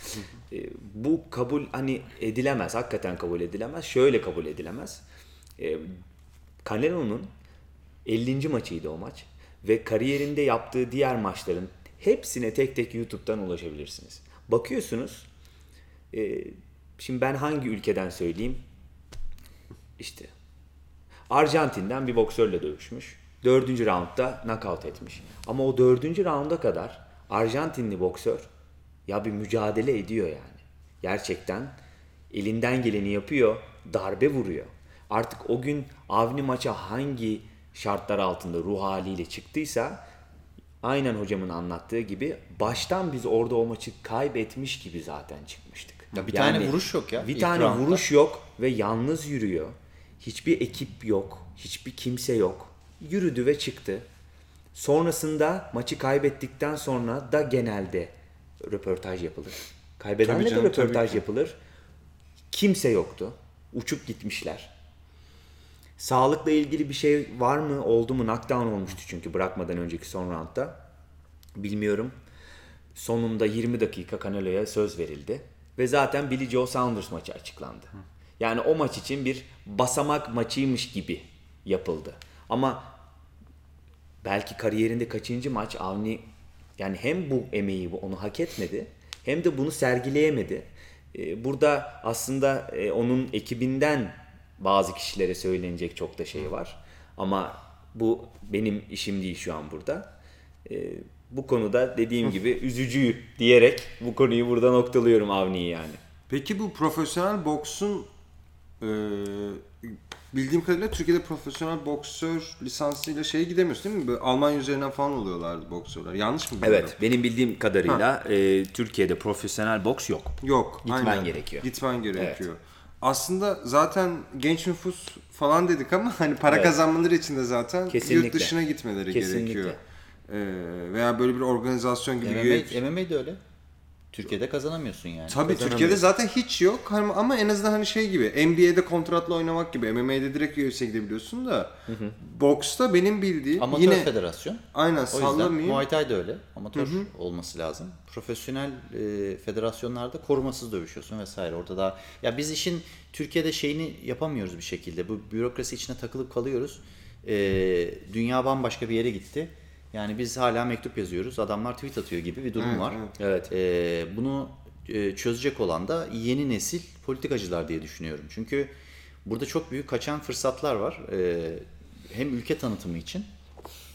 Ee, bu kabul hani edilemez, hakikaten kabul edilemez. Şöyle kabul edilemez. Ee, Canelo'nun 50. maçıydı o maç ve kariyerinde yaptığı diğer maçların hepsine tek tek YouTube'dan ulaşabilirsiniz. Bakıyorsunuz. e, şimdi ben hangi ülkeden söyleyeyim? İşte Arjantin'den bir boksörle dövüşmüş. Dördüncü roundda knockout etmiş. Ama o dördüncü rounda kadar Arjantinli boksör ya bir mücadele ediyor yani. Gerçekten elinden geleni yapıyor, darbe vuruyor. Artık o gün Avni maça hangi şartlar altında ruh haliyle çıktıysa aynen hocamın anlattığı gibi baştan biz orada o maçı kaybetmiş gibi zaten çıkmıştık. Ya bir tane vuruş yok ya Bir tane roundda. vuruş yok ve yalnız yürüyor. Hiçbir ekip yok, hiçbir kimse yok. Yürüdü ve çıktı. Sonrasında maçı kaybettikten sonra da genelde röportaj yapılır. Kaybedenle de röportaj yapılır. Kimse yoktu. Uçup gitmişler. Sağlıkla ilgili bir şey var mı? Oldu mu? Knockdown olmuştu çünkü bırakmadan önceki son roundda. Bilmiyorum. Sonunda 20 dakika Canelo'ya söz verildi. Ve zaten Billy Joe Saunders maçı açıklandı. Yani o maç için bir basamak maçıymış gibi yapıldı. Ama belki kariyerinde kaçıncı maç Avni yani hem bu emeği onu hak etmedi hem de bunu sergileyemedi. Ee, Burada aslında e, onun ekibinden bazı kişilere söylenecek çok da şey var. Ama bu benim işim değil şu an burada. Ee, Bu konuda dediğim gibi üzücü diyerek bu konuyu burada noktalıyorum Avni'yi yani. Peki bu profesyonel boksun e, bildiğim kadarıyla Türkiye'de profesyonel boksör lisansıyla şeye gidemiyorsun değil mi? Böyle Almanya üzerinden falan oluyorlardı boksörler. Yanlış mı biliyorum? Evet, benim bildiğim kadarıyla e, Türkiye'de profesyonel boks yok. Yok. Gitmen aynen. gerekiyor. Gitmen gerekiyor. Aslında zaten genç nüfus falan dedik ama hani para Evet. kazanmaları için de zaten yurt Kesinlikle. dışına gitmeleri Kesinlikle. gerekiyor. Ee, veya böyle bir organizasyon gibi üye- MMA, MMA de öyle. Türkiye'de kazanamıyorsun yani. Tabii Türkiye'de zaten hiç yok Hani- ama en azından hani şey gibi NBA'de kontratla oynamak gibi MMA'de direkt UFC'ye gidebiliyorsun da boksta benim bildiğim Amatör yine federasyon. aynen O yüzden sallamayayım. Muay Thai de öyle. Amatör olması lazım. Profesyonel e, federasyonlarda korumasız dövüşüyorsun vesaire. Orada daha ya biz işin Türkiye'de şeyini yapamıyoruz bir şekilde. Bu bürokrasi içine takılıp kalıyoruz. E, dünya bambaşka bir yere gitti. Yani biz hala mektup yazıyoruz. Adamlar tweet atıyor gibi bir durum var. Evet. E, bunu e, çözecek olan da yeni nesil politikacılar diye düşünüyorum. Çünkü burada çok büyük kaçan fırsatlar var. E, hem ülke tanıtımı için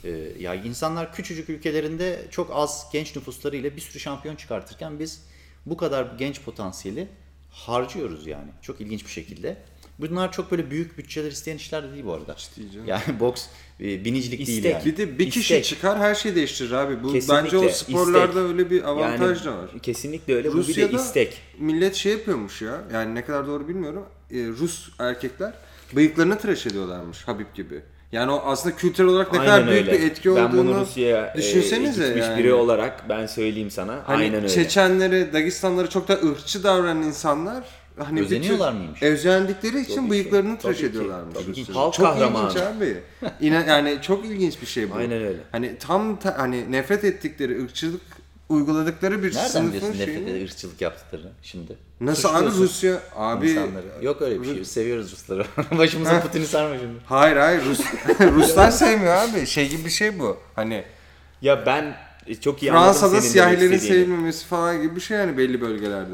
ee, ya insanlar küçücük ülkelerinde çok az genç nüfusları ile bir sürü şampiyon çıkartırken biz bu kadar genç potansiyeli harcıyoruz yani. Çok ilginç bir şekilde. Bunlar çok böyle büyük bütçeler isteyen işler de değil bu arada. canım. Yani boks e, binicilik değil İstek. yani. Bir de bir kişi İstek. çıkar her şeyi değiştirir abi. Bu Kesinlikle, bence o sporlarda istek. öyle bir avantaj yani, da var. Kesinlikle öyle. Bu bir Rusya'da de istek. millet şey yapıyormuş ya. Yani ne kadar doğru bilmiyorum. Ee, Rus erkekler bıyıklarını tıraş ediyorlarmış Habib gibi. Yani o aslında kültürel olarak ne kadar Aynen büyük öyle. bir etki ben olduğunu bunu Rusya'ya e, düşünsenize gitmiş yani. biri olarak ben söyleyeyim sana. Hani Aynen öyle. Çeçenlere, Dagistanlara çok da ırkçı davranan insanlar hani Özeniyorlar tür- mıymış? Özendikleri için Tabii ki, bıyıklarını tıraş ki, ediyorlarmış. tabii ki. Rusya'da. Halk çok kahramanı. ilginç abi. Yine yani çok ilginç bir şey bu. Aynen öyle. Hani tam ta- hani nefret ettikleri ırkçılık uyguladıkları bir Nereden sınıfın nefret şeyini. ederek ırkçılık yaptıklarını şimdi? Nasıl abi Suçluyorsun Rusya abi insanları. Yok öyle bir şey. Seviyoruz Rusları. [laughs] Başımıza Putin'i sarma şimdi. Hayır hayır Rus [laughs] [laughs] Ruslar sevmiyor abi. Şey gibi bir şey bu. Hani Ya ben çok iyi Fransa'da siyahilerin sevilmemesi falan gibi bir şey yani belli bölgelerde.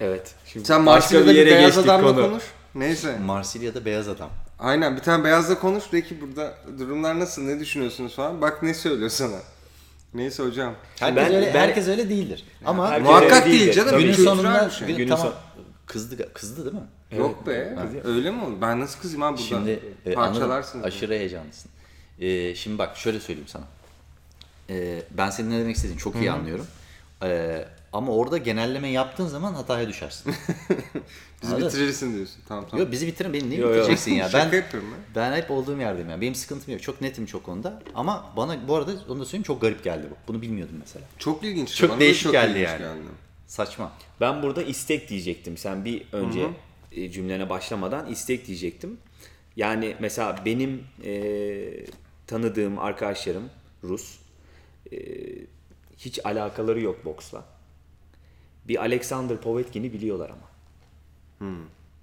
Evet. Şimdi Sen Marsilya'da bir bir yere beyaz adamla konu. konuş. Neyse. Marsilya'da beyaz adam. Aynen bir tane beyazla konuş de ki burada durumlar nasıl ne düşünüyorsunuz falan. Bak ne söylüyor sana. Neyse hocam. Herkes, Ben- öyle, ben- herkes öyle değildir. Ama herkes Muhakkak öyle değil canım. Günün sonunda şey. gün, Günün tamam son- kızdı kızdı değil mi? Yok be. Öyle mi oldu? Ben nasıl kızayım abi burada? Şimdi e, Parçalarsınız. anladım, aşırı heyecanlısın. E, şimdi bak şöyle söyleyeyim sana. E, ben senin ne demek istediğini çok iyi anlıyorum. E, ama orada genelleme yaptığın zaman hataya düşersin. [laughs] Bizi Anladın? bitirirsin diyorsun. Tamam tamam. Yok bizi bitirin beni niye Yo, yo. bitireceksin ya? [laughs] Şaka Ben yapıyorum ben. ben hep olduğum yerdeyim yani. Benim sıkıntım yok. Çok netim çok konuda. Ama bana bu arada onu da söyleyeyim çok garip geldi bu. Bunu bilmiyordum mesela. Çok ilginç. Çok Bana değişik geldi ilginç yani. geldi. Saçma. Ben burada istek diyecektim. Sen bir önce e, cümlene başlamadan istek diyecektim. Yani mesela benim e, tanıdığım arkadaşlarım Rus. E, hiç alakaları yok boksla. Bir Alexander Povetkin'i biliyorlar ama.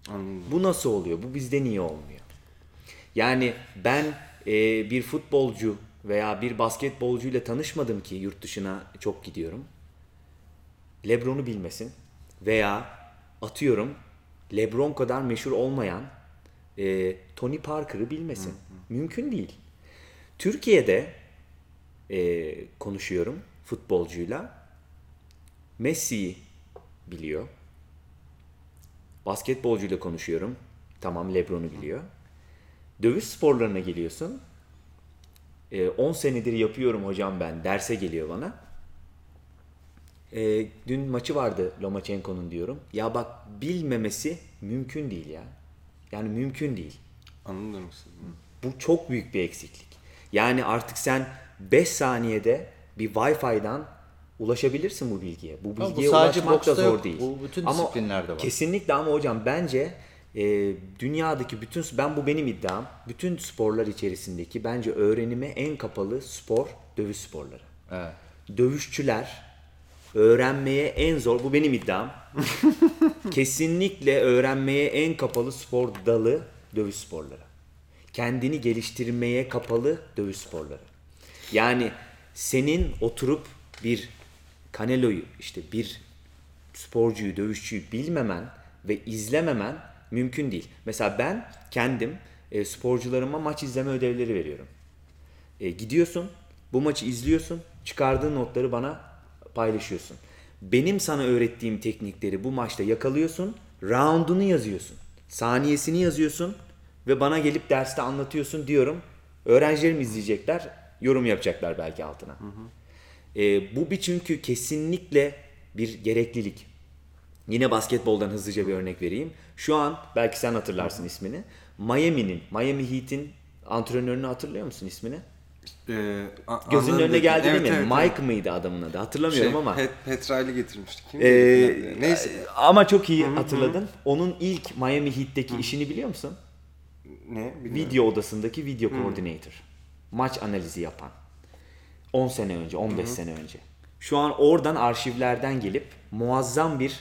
Anladım. Bu nasıl oluyor? Bu bizde niye olmuyor? Yani ben e, bir futbolcu veya bir basketbolcuyla tanışmadım ki yurt dışına çok gidiyorum. Lebron'u bilmesin veya atıyorum Lebron kadar meşhur olmayan e, Tony Parker'ı bilmesin. Mümkün değil. Türkiye'de e, konuşuyorum futbolcuyla. Messi'yi biliyor. Basketbolcuyla konuşuyorum. Tamam Lebron'u biliyor. Dövüş sporlarına geliyorsun. Ee, 10 senedir yapıyorum hocam ben. Derse geliyor bana. Ee, dün maçı vardı Lomachenko'nun diyorum. Ya bak bilmemesi mümkün değil ya. Yani mümkün değil. Anladım. Bu çok büyük bir eksiklik. Yani artık sen 5 saniyede bir Wi-Fi'dan ulaşabilirsin bu bilgiye. Bu Ama bu bilgiye sadece ulaşmak da zor yok. değil. Bu bütün ama disiplinlerde var. Kesinlikle ama hocam bence e, dünyadaki bütün ben bu benim iddiam. Bütün sporlar içerisindeki bence öğrenime en kapalı spor dövüş sporları. Evet. Dövüşçüler öğrenmeye en zor bu benim iddiam. [laughs] Kesinlikle öğrenmeye en kapalı spor dalı dövüş sporları. Kendini geliştirmeye kapalı dövüş sporları. Yani senin oturup bir Canelo'yu işte bir sporcuyu, dövüşçüyü bilmemen ve izlememen mümkün değil. Mesela ben kendim e, sporcularıma maç izleme ödevleri veriyorum. E, gidiyorsun, bu maçı izliyorsun, çıkardığın notları bana paylaşıyorsun. Benim sana öğrettiğim teknikleri bu maçta yakalıyorsun, roundunu yazıyorsun, saniyesini yazıyorsun ve bana gelip derste anlatıyorsun diyorum. Öğrencilerim izleyecekler, yorum yapacaklar belki altına. E, bu bir çünkü kesinlikle bir gereklilik. Yine basketboldan hızlıca bir örnek vereyim. Şu an belki sen hatırlarsın ismini. Miami'nin, Miami Heat'in antrenörünü hatırlıyor musun ismini? Ee, Gözünün önüne geldi Evet, değil mi? evet, Mike mıydı adamın adı? Hatırlamıyorum Şey, ama. Pet, Petral'i getirmiştik. Kim Ee? Neyse. Ama çok iyi hatırladın. Onun ilk Miami Heat'teki işini biliyor musun? Ne? Bilmiyorum. Video odasındaki video coordinator. Maç analizi yapan. 10 sene önce, 15 sene önce. Şu an oradan arşivlerden gelip muazzam bir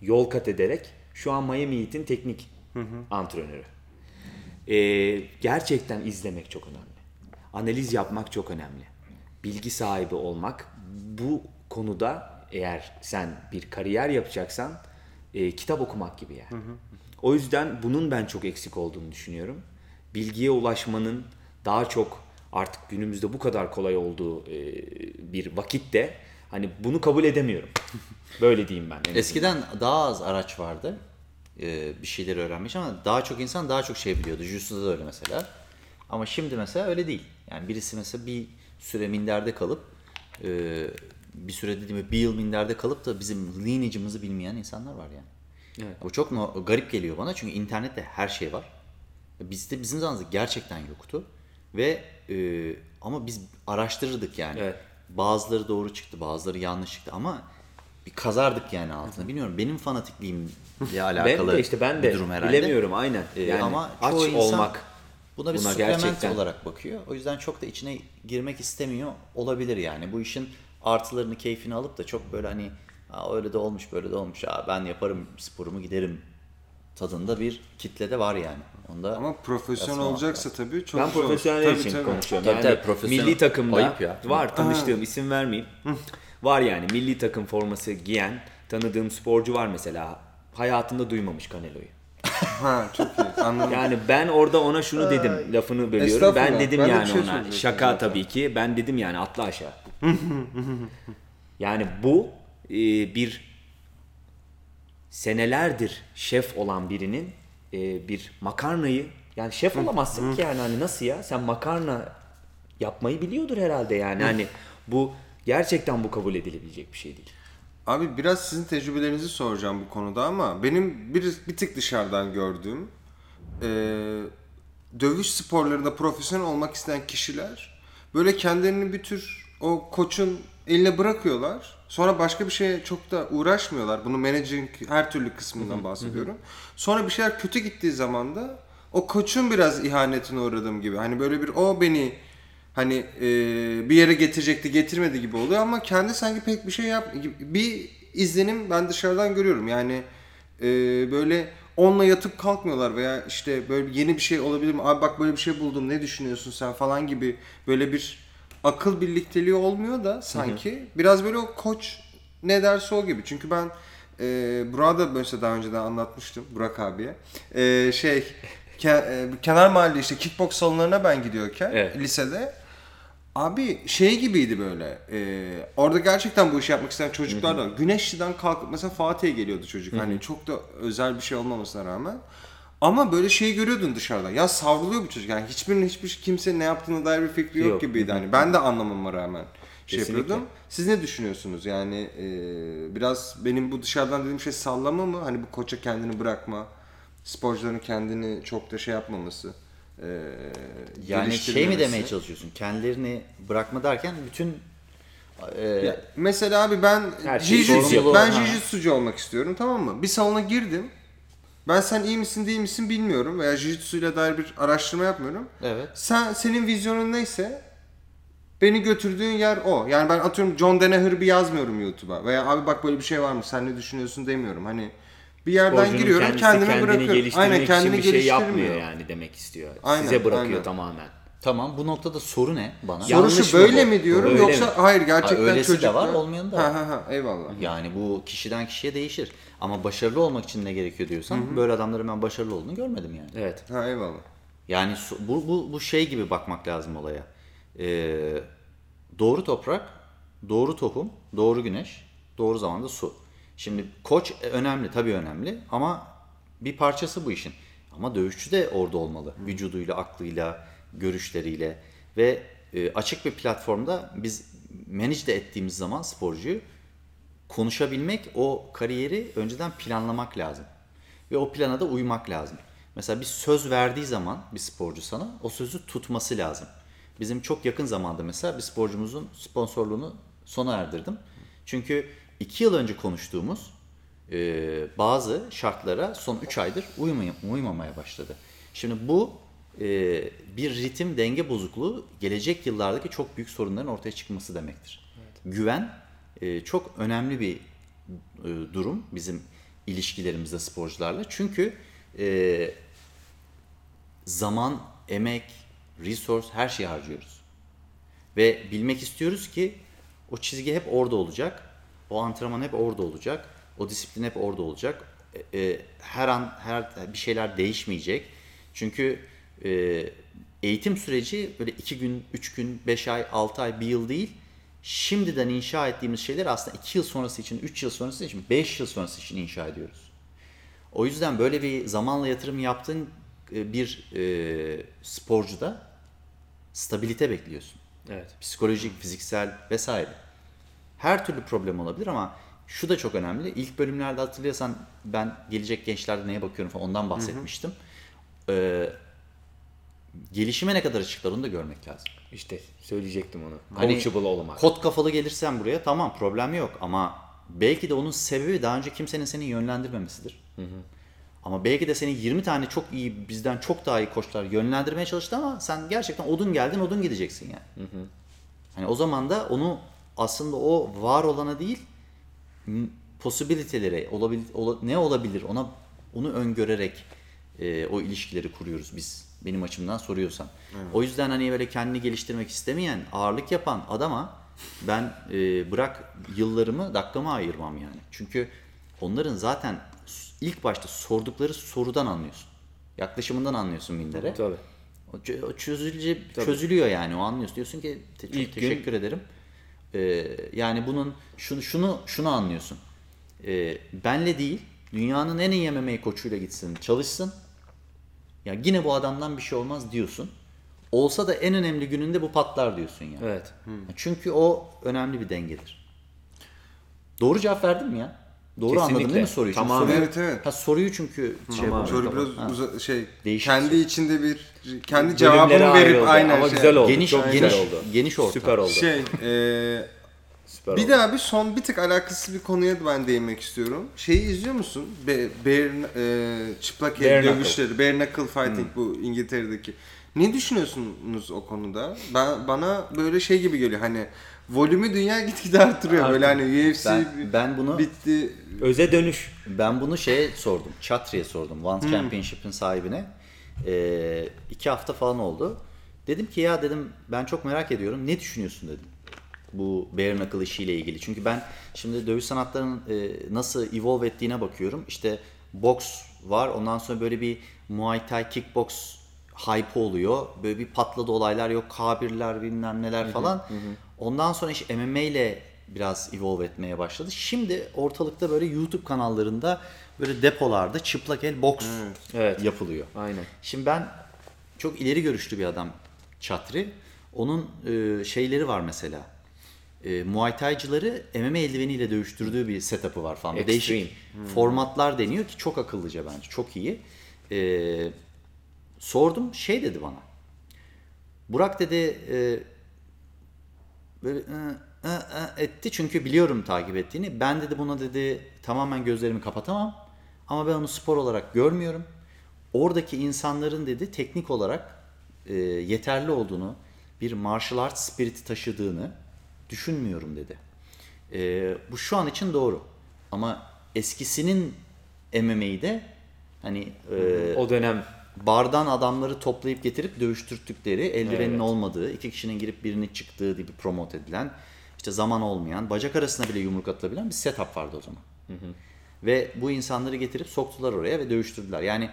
yol kat ederek şu an Miami Heat'in teknik antrenörü. Ee, gerçekten izlemek çok önemli. Analiz yapmak çok önemli. Bilgi sahibi olmak bu konuda eğer sen bir kariyer yapacaksan e, kitap okumak gibi yani. O yüzden bunun ben çok eksik olduğunu düşünüyorum. Bilgiye ulaşmanın daha çok artık günümüzde bu kadar kolay olduğu e, bir vakitte hani bunu kabul edemiyorum. [laughs] Böyle diyeyim ben. azından. Eskiden daha az araç vardı. Ee, bir şeyleri öğrenmiş ama daha çok insan daha çok şey biliyordu. Jutsu'da da öyle mesela. Ama şimdi mesela öyle değil. Yani birisi mesela bir süre minderde kalıp e, bir süre dediğim bir yıl minderde kalıp da bizim lineage'ımızı bilmeyen insanlar var yani. Evet. Bu çok garip geliyor bana çünkü internette her şey var. Bizde bizim zamanımızda gerçekten yoktu ve e, ama biz araştırırdık yani. Evet. Bazıları doğru çıktı, bazıları yanlış çıktı ama bir kazardık yani altına. Bilmiyorum benim fanatikliğimle alakalı ben de işte ben de bir durum herhalde. bilemiyorum aynen. Ee, Yani ama aç çoğu insan olmak buna bir buna supplement gerçekten- olarak bakıyor. O yüzden çok da içine girmek istemiyor olabilir yani. Bu işin artılarını, keyfini alıp da çok böyle hani "Aa, öyle de olmuş, böyle de olmuş. Aa, ben yaparım sporumu giderim tadında bir kitle de var yani. Onda Ama profesyonel olacaksa tabii çok Ben zor. profesyoneller Tabii, için tabii. konuşuyorum. Tabii, yani tabii, profesyonel. milli takımda Ayıp ya. var tanıştığım isim vermeyeyim. var yani milli takım forması giyen tanıdığım sporcu var mesela. Hayatında duymamış Canelo'yu. [laughs] Ha çok iyi. Anladım. Yani ben orada ona şunu dedim. Lafını bölüyorum. Ben dedim Ben yani şey ona. Şaka zaten. tabii ki. Ben dedim yani atla aşağı. [laughs] yani bu e, bir senelerdir şef olan birinin e, bir makarnayı yani şef olamazsın ki yani hani nasıl ya? Sen makarna yapmayı biliyordur herhalde yani. Hani bu gerçekten bu kabul edilebilecek bir şey değil. Abi biraz sizin tecrübelerinizi soracağım bu konuda ama benim bir, bir tık dışarıdan gördüğüm e, dövüş sporlarında profesyonel olmak isteyen kişiler böyle kendilerini bir tür o koçun eline bırakıyorlar. Sonra başka bir şeye çok da uğraşmıyorlar. Bunu managing her türlü kısmından bahsediyorum. Sonra bir şeyler kötü gittiği zaman da o koçun biraz ihanetine uğradığım gibi. Hani böyle bir o beni hani e, bir yere getirecekti getirmedi gibi oluyor ama kendi sanki pek bir şey yap bir izlenim ben dışarıdan görüyorum yani e, böyle onunla yatıp kalkmıyorlar veya işte böyle yeni bir şey olabilir mi abi bak böyle bir şey buldum ne düşünüyorsun sen falan gibi böyle bir akıl birlikteliği olmuyor da sanki biraz böyle o koç ne derse o gibi çünkü ben e, Burak'a da mesela daha önceden anlatmıştım Burak abiye E, şey ke- e, kenar mahalle işte kickbox salonlarına ben gidiyorken Evet. lisede Abi şey gibiydi böyle. e, orada gerçekten bu işi yapmak isteyen çocuklar da. Güneşli'den kalkıp mesela Fatih'e geliyordu çocuk. Hani çok da özel bir şey olmamasına rağmen. Ama böyle şeyi görüyordun dışarıdan. Ya savruluyor bu çocuk. Yani hiçbirinin hiçbir kimsenin ne yaptığına dair bir fikri yok, Yok. gibiydi. Hani ben de anlamama rağmen şey Kesinlikle. yapıyordum. Siz ne düşünüyorsunuz? Yani e, biraz benim bu dışarıdan dediğim şey sallama mı? Hani bu koça kendini bırakma. Sporcuların kendini çok da şey yapmaması. E, yani şey mi demeye çalışıyorsun? Kendilerini bırakma derken bütün e, Ya, mesela abi ben Her şey ben jiu-jitsucu olmak istiyorum tamam mı? Bir salona girdim. Ben sen iyi misin değil misin bilmiyorum veya jiu-jitsu ile dair bir araştırma yapmıyorum. Evet. Sen senin vizyonun neyse beni götürdüğün yer o. Yani ben atıyorum John Danaher bir yazmıyorum YouTube'a veya abi bak böyle bir şey var mı sen ne düşünüyorsun demiyorum. Hani bir yerden Sporcunun giriyorum kendimi kendini bırakıyorum. Aynen kendini için bir şey yapmıyor geliştirmiyor. yani demek istiyor. Aynen, Size bırakıyor aynen. tamamen. Tamam bu noktada soru ne bana? Yanlış Sorusu mı böyle mi diyorum Öyle yoksa mi? hayır gerçekten Ha, öylesi de var, olmayanı da var. Ha ha ha eyvallah. Yani bu kişiden kişiye değişir. Ama başarılı olmak için ne gerekiyor diyorsan böyle adamların ben başarılı olduğunu görmedim yani. Evet. Ha eyvallah. Yani bu, bu, bu şey gibi bakmak lazım olaya. Ee, doğru toprak, doğru tohum, doğru güneş, doğru zamanda su. Şimdi koç önemli tabii önemli ama bir parçası bu işin. Ama dövüşçü de orada olmalı. Vücuduyla, aklıyla, görüşleriyle ve e, açık bir platformda biz manage de ettiğimiz zaman sporcuyu konuşabilmek, o kariyeri önceden planlamak lazım. Ve o plana da uymak lazım. Mesela bir söz verdiği zaman bir sporcu sana o sözü tutması lazım. Bizim çok yakın zamanda mesela bir sporcumuzun sponsorluğunu sona erdirdim. Çünkü iki yıl önce konuştuğumuz e, bazı şartlara son 3 aydır uymamaya başladı. Şimdi bu e, bir ritim denge bozukluğu gelecek yıllardaki çok büyük sorunların ortaya çıkması demektir. Güven e, çok önemli bir e, durum bizim ilişkilerimizde sporcularla. Çünkü e, zaman, emek, resource her şeyi harcıyoruz. Ve bilmek istiyoruz ki o çizgi hep orada olacak. O antrenman hep orada olacak. O disiplin hep orada olacak. E, e, her an her bir şeyler değişmeyecek. Çünkü e, eğitim süreci böyle iki gün, üç gün, beş ay, altı ay, bir yıl değil. Şimdiden inşa ettiğimiz şeyler aslında iki yıl sonrası için, üç yıl sonrası için, beş yıl sonrası için inşa ediyoruz. O yüzden böyle bir zamanla yatırım yaptığın e, bir e, sporcuda stabilite bekliyorsun. Evet. Psikolojik, fiziksel vesaire. Her türlü problem olabilir ama şu da çok önemli. İlk bölümlerde hatırlıyorsan ben gelecek gençlerde neye bakıyorum falan ondan bahsetmiştim. Ee, gelişime ne kadar açıklar onu da görmek lazım. İşte söyleyecektim onu. Hani Coachable olmak. Kot kafalı gelirsen buraya tamam problem yok ama belki de onun sebebi daha önce kimsenin seni yönlendirmemesidir. Ama belki de seni 20 tane çok iyi bizden çok daha iyi koçlar yönlendirmeye çalıştı ama sen gerçekten odun geldin odun gideceksin yani. Hani o zaman da onu aslında o var olana değil possibility'lere olabil, ola- ne olabilir ona onu öngörerek e, o ilişkileri kuruyoruz biz benim açımdan soruyorsan. O yüzden hani böyle kendini geliştirmek istemeyen ağırlık yapan adama ben e, bırak yıllarımı dakikamı ayırmam yani. Çünkü onların zaten ilk başta sordukları sorudan anlıyorsun. Yaklaşımından anlıyorsun Minder'e. Tabii. O, çö- o çözülece, çözülüyor yani o anlıyorsun. Diyorsun ki çok İlk gün- teşekkür ederim. Ee, yani bunun şunu şunu şunu anlıyorsun. Ee, benle değil dünyanın en iyi MMA koçuyla gitsin çalışsın. Ya yine bu adamdan bir şey olmaz diyorsun. Olsa da en önemli gününde bu patlar diyorsun yani. Evet. Çünkü o önemli bir dengedir. Doğru cevap verdim mi ya? Doğru Kesinlikle. anladın değil mi soruyu? Tamamen. soruyu- Evet, evet. Ha, soruyu çünkü şey Tamam. Soru biraz Ha. uza- şey Değişik kendi soru. içinde bir kendi cevabını verip ayrıldı aynen ama şey. güzel oldu. Geniş- çok geniş- güzel oldu. geniş ortam. Süper oldu. Şey, e, bir oldu. daha bir son bir tık alakasız bir konuya da ben değinmek istiyorum. Şeyi izliyor musun? Be, bare, e, çıplak Bare el knuckle. dövüşleri, bare knuckle fighting bu İngiltere'deki. Ne düşünüyorsunuz o konuda? Ben bana böyle şey gibi geliyor. Hani volümü dünya [laughs] gitgide artırıyor. Böyle hani UFC Ben, ben bunu bitti. Öze dönüş. Ben bunu şeye sordum. Chatri'ye sordum. One Championship'in sahibine. Ee, iki hafta falan oldu. Dedim ki ya dedim ben çok merak ediyorum. Ne düşünüyorsun dedim. Bu bare knuckle işiyle ilgili. Çünkü ben şimdi dövüş sanatlarının e, nasıl evolve ettiğine bakıyorum. İşte boks var. Ondan sonra böyle bir Muay Thai kickbox hype oluyor. Böyle bir patladı olaylar yok. K1'ler bilmem neler falan. Ondan sonra işte MMA ile biraz evolve etmeye başladı. Şimdi ortalıkta böyle YouTube kanallarında böyle depolarda çıplak el boks Evet. yapılıyor. Aynen. Şimdi ben çok ileri görüşlü bir adam Çatri. Onun e, şeyleri var mesela. E, Muay Thai'cıları MMA eldiveniyle dövüştürdüğü bir setup'ı var falan. Extreme. Değişik formatlar deniyor ki çok akıllıca bence. Çok iyi. E, sordum şey dedi bana. Burak dedi e, böyle ı, ı etti çünkü biliyorum takip ettiğini. Ben dedi buna dedi tamamen gözlerimi kapatamam ama ben onu spor olarak görmüyorum. Oradaki insanların dedi teknik olarak e, yeterli olduğunu, bir martial arts spiriti taşıdığını düşünmüyorum dedi. E, bu şu an için doğru. Ama eskisinin MMA'de hani e, O dönem bardan adamları toplayıp getirip dövüştürttükleri, eldivenin Evet. olmadığı, iki kişinin girip birini çıktığı gibi promote edilen, işte zaman olmayan, bacak arasına bile yumruk atılabilen bir setup vardı o zaman. Ve bu insanları getirip soktular oraya ve dövüştürdüler. Yani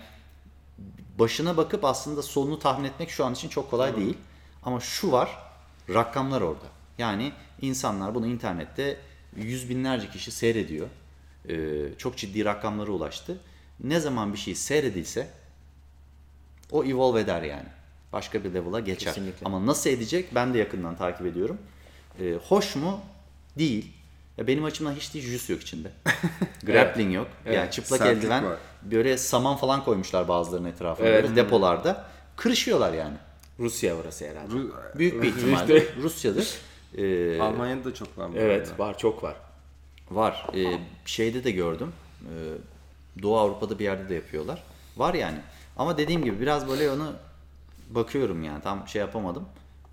başına bakıp aslında sonunu tahmin etmek şu an için çok kolay değil. Ama şu var, rakamlar orada. Yani insanlar bunu internette yüz binlerce kişi seyrediyor. Ee, çok ciddi rakamlara ulaştı. Ne zaman bir şey seyredilse o evolve eder yani. Başka bir level'a geçer. Kesinlikle. Ama nasıl edecek ben de yakından takip ediyorum. Ee, hoş mu? Değil. Ya benim açımdan hiç değil jiu yok içinde. [laughs] Grappling yok. Yani çıplak Sertlik eldiven var. böyle saman falan koymuşlar bazılarının etrafına Evet. böyle depolarda. Kırışıyorlar yani. Rusya orası herhalde. Ru- Büyük bir ihtimalle Rusya'dır. Ee, Almanya'da da çok var. Evet arada. var çok var. var. Ee, şeyde de gördüm. Ee, Doğu Avrupa'da bir yerde de yapıyorlar. Var yani. Ama dediğim gibi biraz böyle onu bakıyorum yani. Tam şey yapamadım.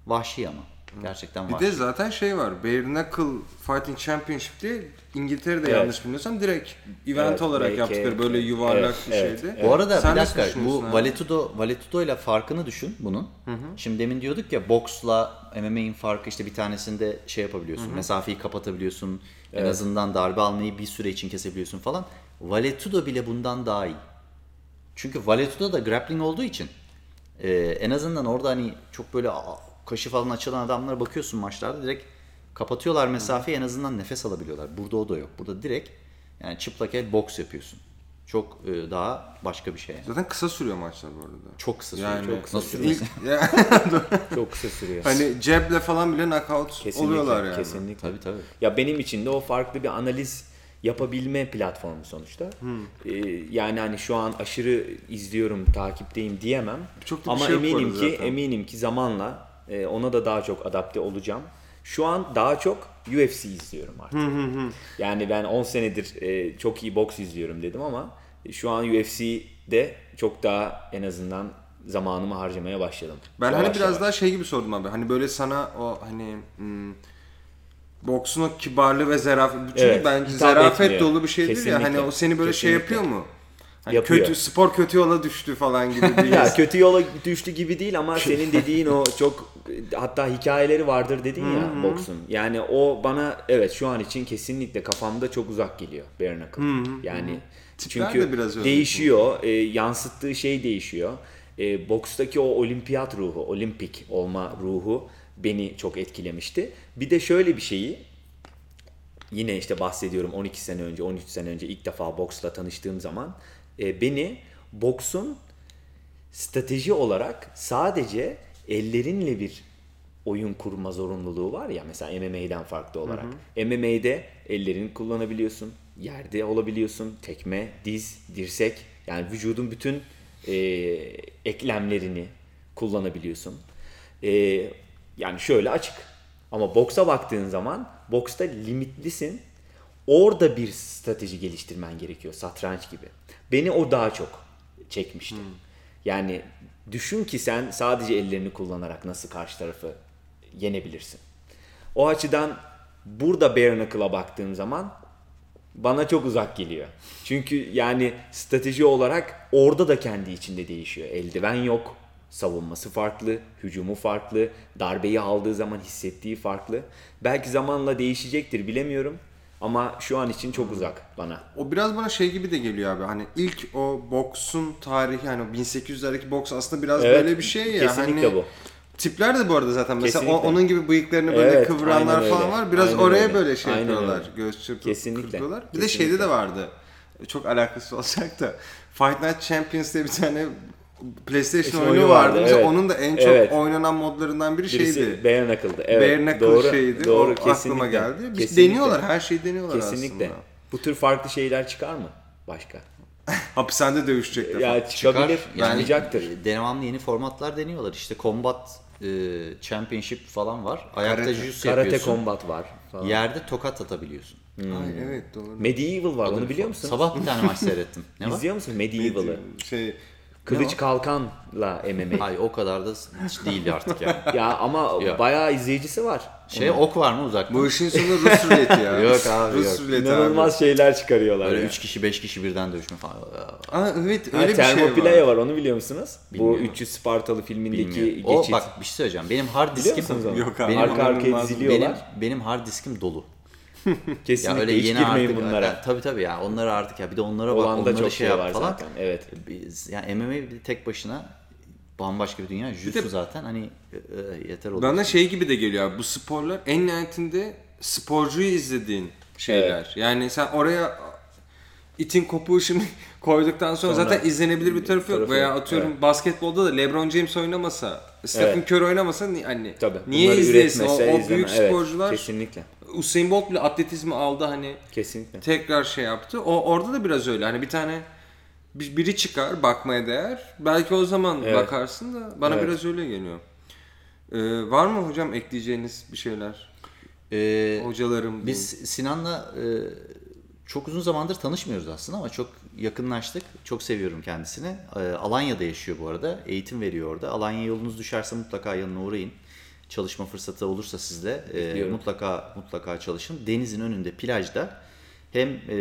Vahşi ama. Gerçekten Bir vahşi. de zaten şey var. Bare Knuckle Fighting Championship diye İngiltere'de Evet. yanlış bilmiyorsam direkt event Evet, olarak belki- yaptıkları böyle yuvarlak Evet, bir evet, şeydi. Bu arada Sen bir nasıl dakika düşünüyorsun bu abi? Valetudo, Valetudo ile farkını düşün bunun. Şimdi demin diyorduk ya boksla MMA'in farkı işte bir tanesinde şey yapabiliyorsun. Mesafeyi kapatabiliyorsun. En azından darbe almayı bir süre için kesebiliyorsun falan. Valetudo bile bundan daha iyi. Çünkü Valetudo da grappling olduğu için e, en azından orada hani çok böyle a- kaşı falan açılan adamlara bakıyorsun maçlarda direkt kapatıyorlar mesafeyi en azından nefes alabiliyorlar. Burada o da yok. Burada direkt yani çıplak el boks yapıyorsun. Çok e, daha başka bir şey. yani. Zaten kısa sürüyor maçlar bu arada. Çok kısa sürüyor. Yani çok kısa ilk- sürüyor. [laughs] Çok kısa sürüyor. hani ceble falan bile knockout kesinlikle, oluyorlar yani. Kesinlikle. Tabii tabii. Ya benim için de o farklı bir analiz yapabilme platformu sonuçta. Hmm. Ee, yani hani şu an aşırı izliyorum, takipteyim diyemem. Çok da bir Ama şey eminim ki zaten. eminim ki zamanla e, ona da daha çok adapte olacağım. Şu an daha çok UFC izliyorum artık. Yani ben 10 senedir e, çok iyi boks izliyorum dedim ama şu an UFC'de çok daha en azından zamanımı harcamaya başladım. Ben hani Yavaş biraz yavaş. daha şey gibi sordum abi. Hani böyle sana o hani hmm, boksun o kibarlığı ve zarafet. Çünkü Evet, bence zarafet etmiyor. dolu bir şeydir ya. Kesinlikle. Hani o seni böyle şey Kesinlikle. yapıyor mu? Hani Yapıyor. kötü spor kötü yola düştü falan gibi bir [laughs] Ya kötü yola düştü gibi değil ama senin dediğin o çok hatta hikayeleri vardır dedin ya boksun. Yani o bana evet şu an için kesinlikle kafamda çok uzak geliyor bare knuckle. Yani Tipler çünkü de biraz değişiyor, e, yansıttığı şey değişiyor. E, bokstaki o olimpiyat ruhu, olimpik olma ruhu beni çok etkilemişti. Bir de şöyle bir şeyi yine işte bahsediyorum 12 sene önce, 13 sene önce ilk defa boksla tanıştığım zaman e, beni boksun strateji olarak sadece ellerinle bir oyun kurma zorunluluğu var ya mesela MMA'den farklı olarak. MMA'de ellerini kullanabiliyorsun, yerde olabiliyorsun, tekme, diz, dirsek yani vücudun bütün e, eklemlerini kullanabiliyorsun. E, yani şöyle açık. Ama boksa baktığın zaman boksta limitlisin. Orada bir strateji geliştirmen gerekiyor satranç gibi. Beni o daha çok çekmişti. Yani düşün ki sen sadece ellerini kullanarak nasıl karşı tarafı yenebilirsin. O açıdan burada bare knuckle'a baktığım zaman bana çok uzak geliyor. Çünkü yani strateji olarak orada da kendi içinde değişiyor. Eldiven yok, savunması farklı, hücumu farklı, darbeyi aldığı zaman hissettiği farklı. Belki zamanla değişecektir bilemiyorum ama şu an için çok uzak bana. O biraz bana şey gibi de geliyor abi. Hani ilk o boksun tarihi hani o 1800'lerdeki boks aslında biraz Evet, böyle bir şey ya. kesinlikle hani, bu. Tipler de bu arada zaten mesela Kesinlikle. onun gibi bıyıklarını böyle Evet, kıvıranlar aynen falan var. Biraz Aynen oraya öyle. böyle şey Aynen yapıyorlar. öyle. Göz çırpıp Kesinlikle. kırpıyorlar. Bir de Kesinlikle. şeyde de vardı. Çok alakası [laughs] olacak da Fight Night Champions diye bir tane PlayStation oyunu oyunu vardı, vardı. Mesela evet. onun da en çok Evet. oynanan modlarından biri Birisi şeydi. bare knuckle'dı. Evet, Bare knuckle doğru, şeydi. Doğru, o kesinlikle. aklıma geldi. Biz Kesinlikle. deniyorlar. Her şeyi deniyorlar Kesinlikle. aslında. Bu tür farklı şeyler çıkar mı başka? [laughs] Hapishanede dövüşecekler. Ya çıkabilir, Yani çıkacaktır. e, devamlı yeni formatlar deniyorlar. İşte Combat e, Championship falan var. Ayakta Karate. jiu-jitsu Karate yapıyorsun. combat var falan. Yerde tokat atabiliyorsun. Ay evet doğru. Medieval var onu biliyor musun? Sabah bir tane maç seyrettim. [laughs] Ne var? İzliyor musun Medieval'ı? Şey Kılıç kalkanla MMA. Ay o kadar da hiç değil artık yani. [laughs] ya ama Ya. bayağı izleyicisi var. Şey ok var mı uzaktan? bu işin sonu Rus ruleti ya. [laughs] Yok abi, Rus yok. ruleti İnanılmaz şeyler çıkarıyorlar. Böyle ya. 3 kişi 5 kişi birden dövüşme falan. abi. Aa, evet Ha, öyle bir şey var. var. onu biliyor musunuz? Bilmiyorum. Bu 300 Spartalı filmindeki Bilmiyorum. geçit. O bak bir şey söyleyeceğim. Benim hard Biliyor diskim musunuz onu? Yok abi. Benim, Arka arkaya diziliyorlar. benim, benim hard diskim dolu. [laughs] Kesinlikle Ya öyle hiç yeni girmeyin artık bunlara. tabii tabii ya onları artık ya bir de onlara bak Olan da onları çok şey yap var falan. zaten. Evet. Biz, yani MMA bir tek başına bambaşka bir dünya. Jiu-jitsu zaten hani e, e, yeter olur. Bana şey gibi de geliyor abi. Bu sporlar en nihayetinde sporcuyu izlediğin şeyler. Yani sen oraya itin kopuğu şimdi [laughs] koyduktan sonra, Sonra zaten izlenebilir bir tarafı yok. tarafı Veya yok. atıyorum basketbolda da LeBron James oynamasa, Stephen Evet. Curry oynamasa ni- hani Tabii. niye Bunları izleyesin? O, o izleme. büyük Evet, sporcular Kesinlikle. Usain Bolt bile atletizmi aldı hani Kesinlikle. tekrar şey yaptı. O orada da biraz öyle. Hani bir tane bir- biri çıkar bakmaya değer. Belki o zaman Evet. bakarsın da bana Evet. biraz öyle geliyor. Ee, var mı hocam ekleyeceğiniz bir şeyler? Ee, Hocalarım Biz Sinan'la e, çok uzun zamandır tanışmıyoruz aslında ama çok yakınlaştık. Çok seviyorum kendisini. E, Alanya'da yaşıyor bu arada. Eğitim veriyor orada. Alanya yolunuz düşerse mutlaka yanına uğrayın. Çalışma fırsatı olursa sizde e, mutlaka mutlaka çalışın. Denizin önünde plajda hem e,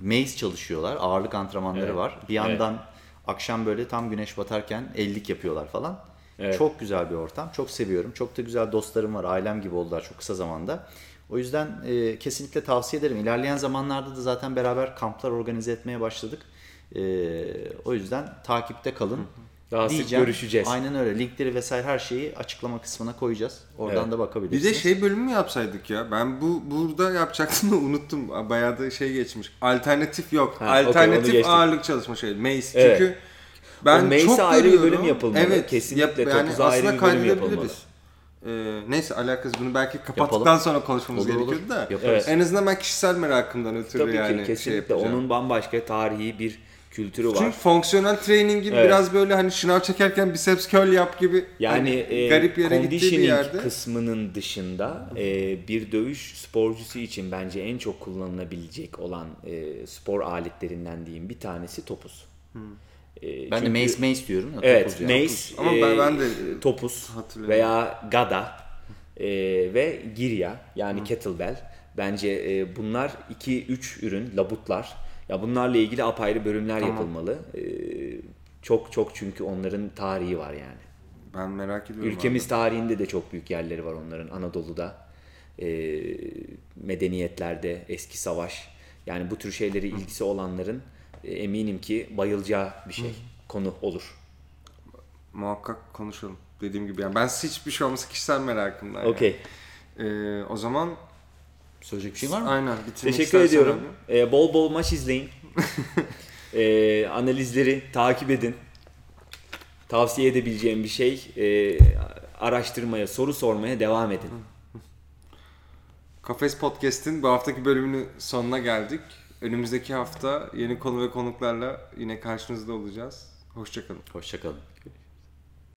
maze çalışıyorlar. Ağırlık antrenmanları Evet. var. Bir yandan akşam böyle tam güneş batarken ellik yapıyorlar falan. Evet. Çok güzel bir ortam. Çok seviyorum. Çok da güzel dostlarım var. Ailem gibi oldular çok kısa zamanda. O yüzden e, kesinlikle tavsiye ederim. İlerleyen zamanlarda da zaten beraber kamplar organize etmeye başladık. E, o yüzden takipte kalın. Daha sık Diyeceğim. görüşeceğiz. Aynen öyle. Linkleri vesaire her şeyi açıklama kısmına koyacağız. Oradan Evet. da Bir bakabilirsiniz. de şey bölümü mü yapsaydık ya? Ben bu burada yapacaktım da unuttum. Bayağı da şey geçmiş. Alternatif yok. Ha, okey, onu Alternatif geçtik. ağırlık çalışma şey. Mace. Evet. Çünkü ben O Mace'e çok ayrı bir görüyorum. bölüm yapılmalı. Evet. Kesinlikle yap- yani topuza ayrı aslında bir bölüm kaydedebiliriz. Ee, neyse alakası bunu belki kapattıktan Yapalım. sonra konuşmamız Olur, olur. gerekiyordu da. Yaparız. Evet. En azından ben kişisel merakımdan ötürü Tabii yani ki şey kesinlikle yapacağım. onun bambaşka tarihi bir kültürü var. Çünkü fonksiyonel trainingin Evet. biraz böyle hani şınav çekerken biceps curl yap gibi Yani hani e, garip yere gittiği bir yerde. kısmının dışında e, bir dövüş sporcusu için bence en çok kullanılabilecek olan e, spor aletlerinden diyeyim bir tanesi topuz. E, ben çünkü- de mace mace diyorum. ya, Evet, topuz mace, Ama e, ben- ben de topuz hatırlıyorum. veya gada e, ve girya yani kettlebell. Bence e, bunlar 2-3 ürün, labutlar. Ya bunlarla ilgili apayrı bölümler yapılmalı. E, çok çok çünkü onların tarihi var yani. Ben merak ediyorum. Ülkemiz tarihinde de çok büyük yerleri var onların. Anadolu'da, e, medeniyetlerde, eski savaş. Yani bu tür şeylere ilgisi olanların e, eminim ki bayılacağı bir şey, konu olur. Muhakkak konuşalım. Dediğim gibi yani ben hiçbir şey olmasa kişisel merakımdan. yani. Okey. Ee, o zaman Söyleyecek bir şey var mı? aynen Teşekkür ediyorum. abi. E, bol bol maç izleyin. [laughs] E, analizleri takip edin. Tavsiye edebileceğim bir şey, e, araştırmaya, soru sormaya devam edin. Kafes Podcast'in bu haftaki bölümünün sonuna geldik. Önümüzdeki hafta yeni konu ve konuklarla yine karşınızda olacağız. Hoşçakalın. Hoşçakalın.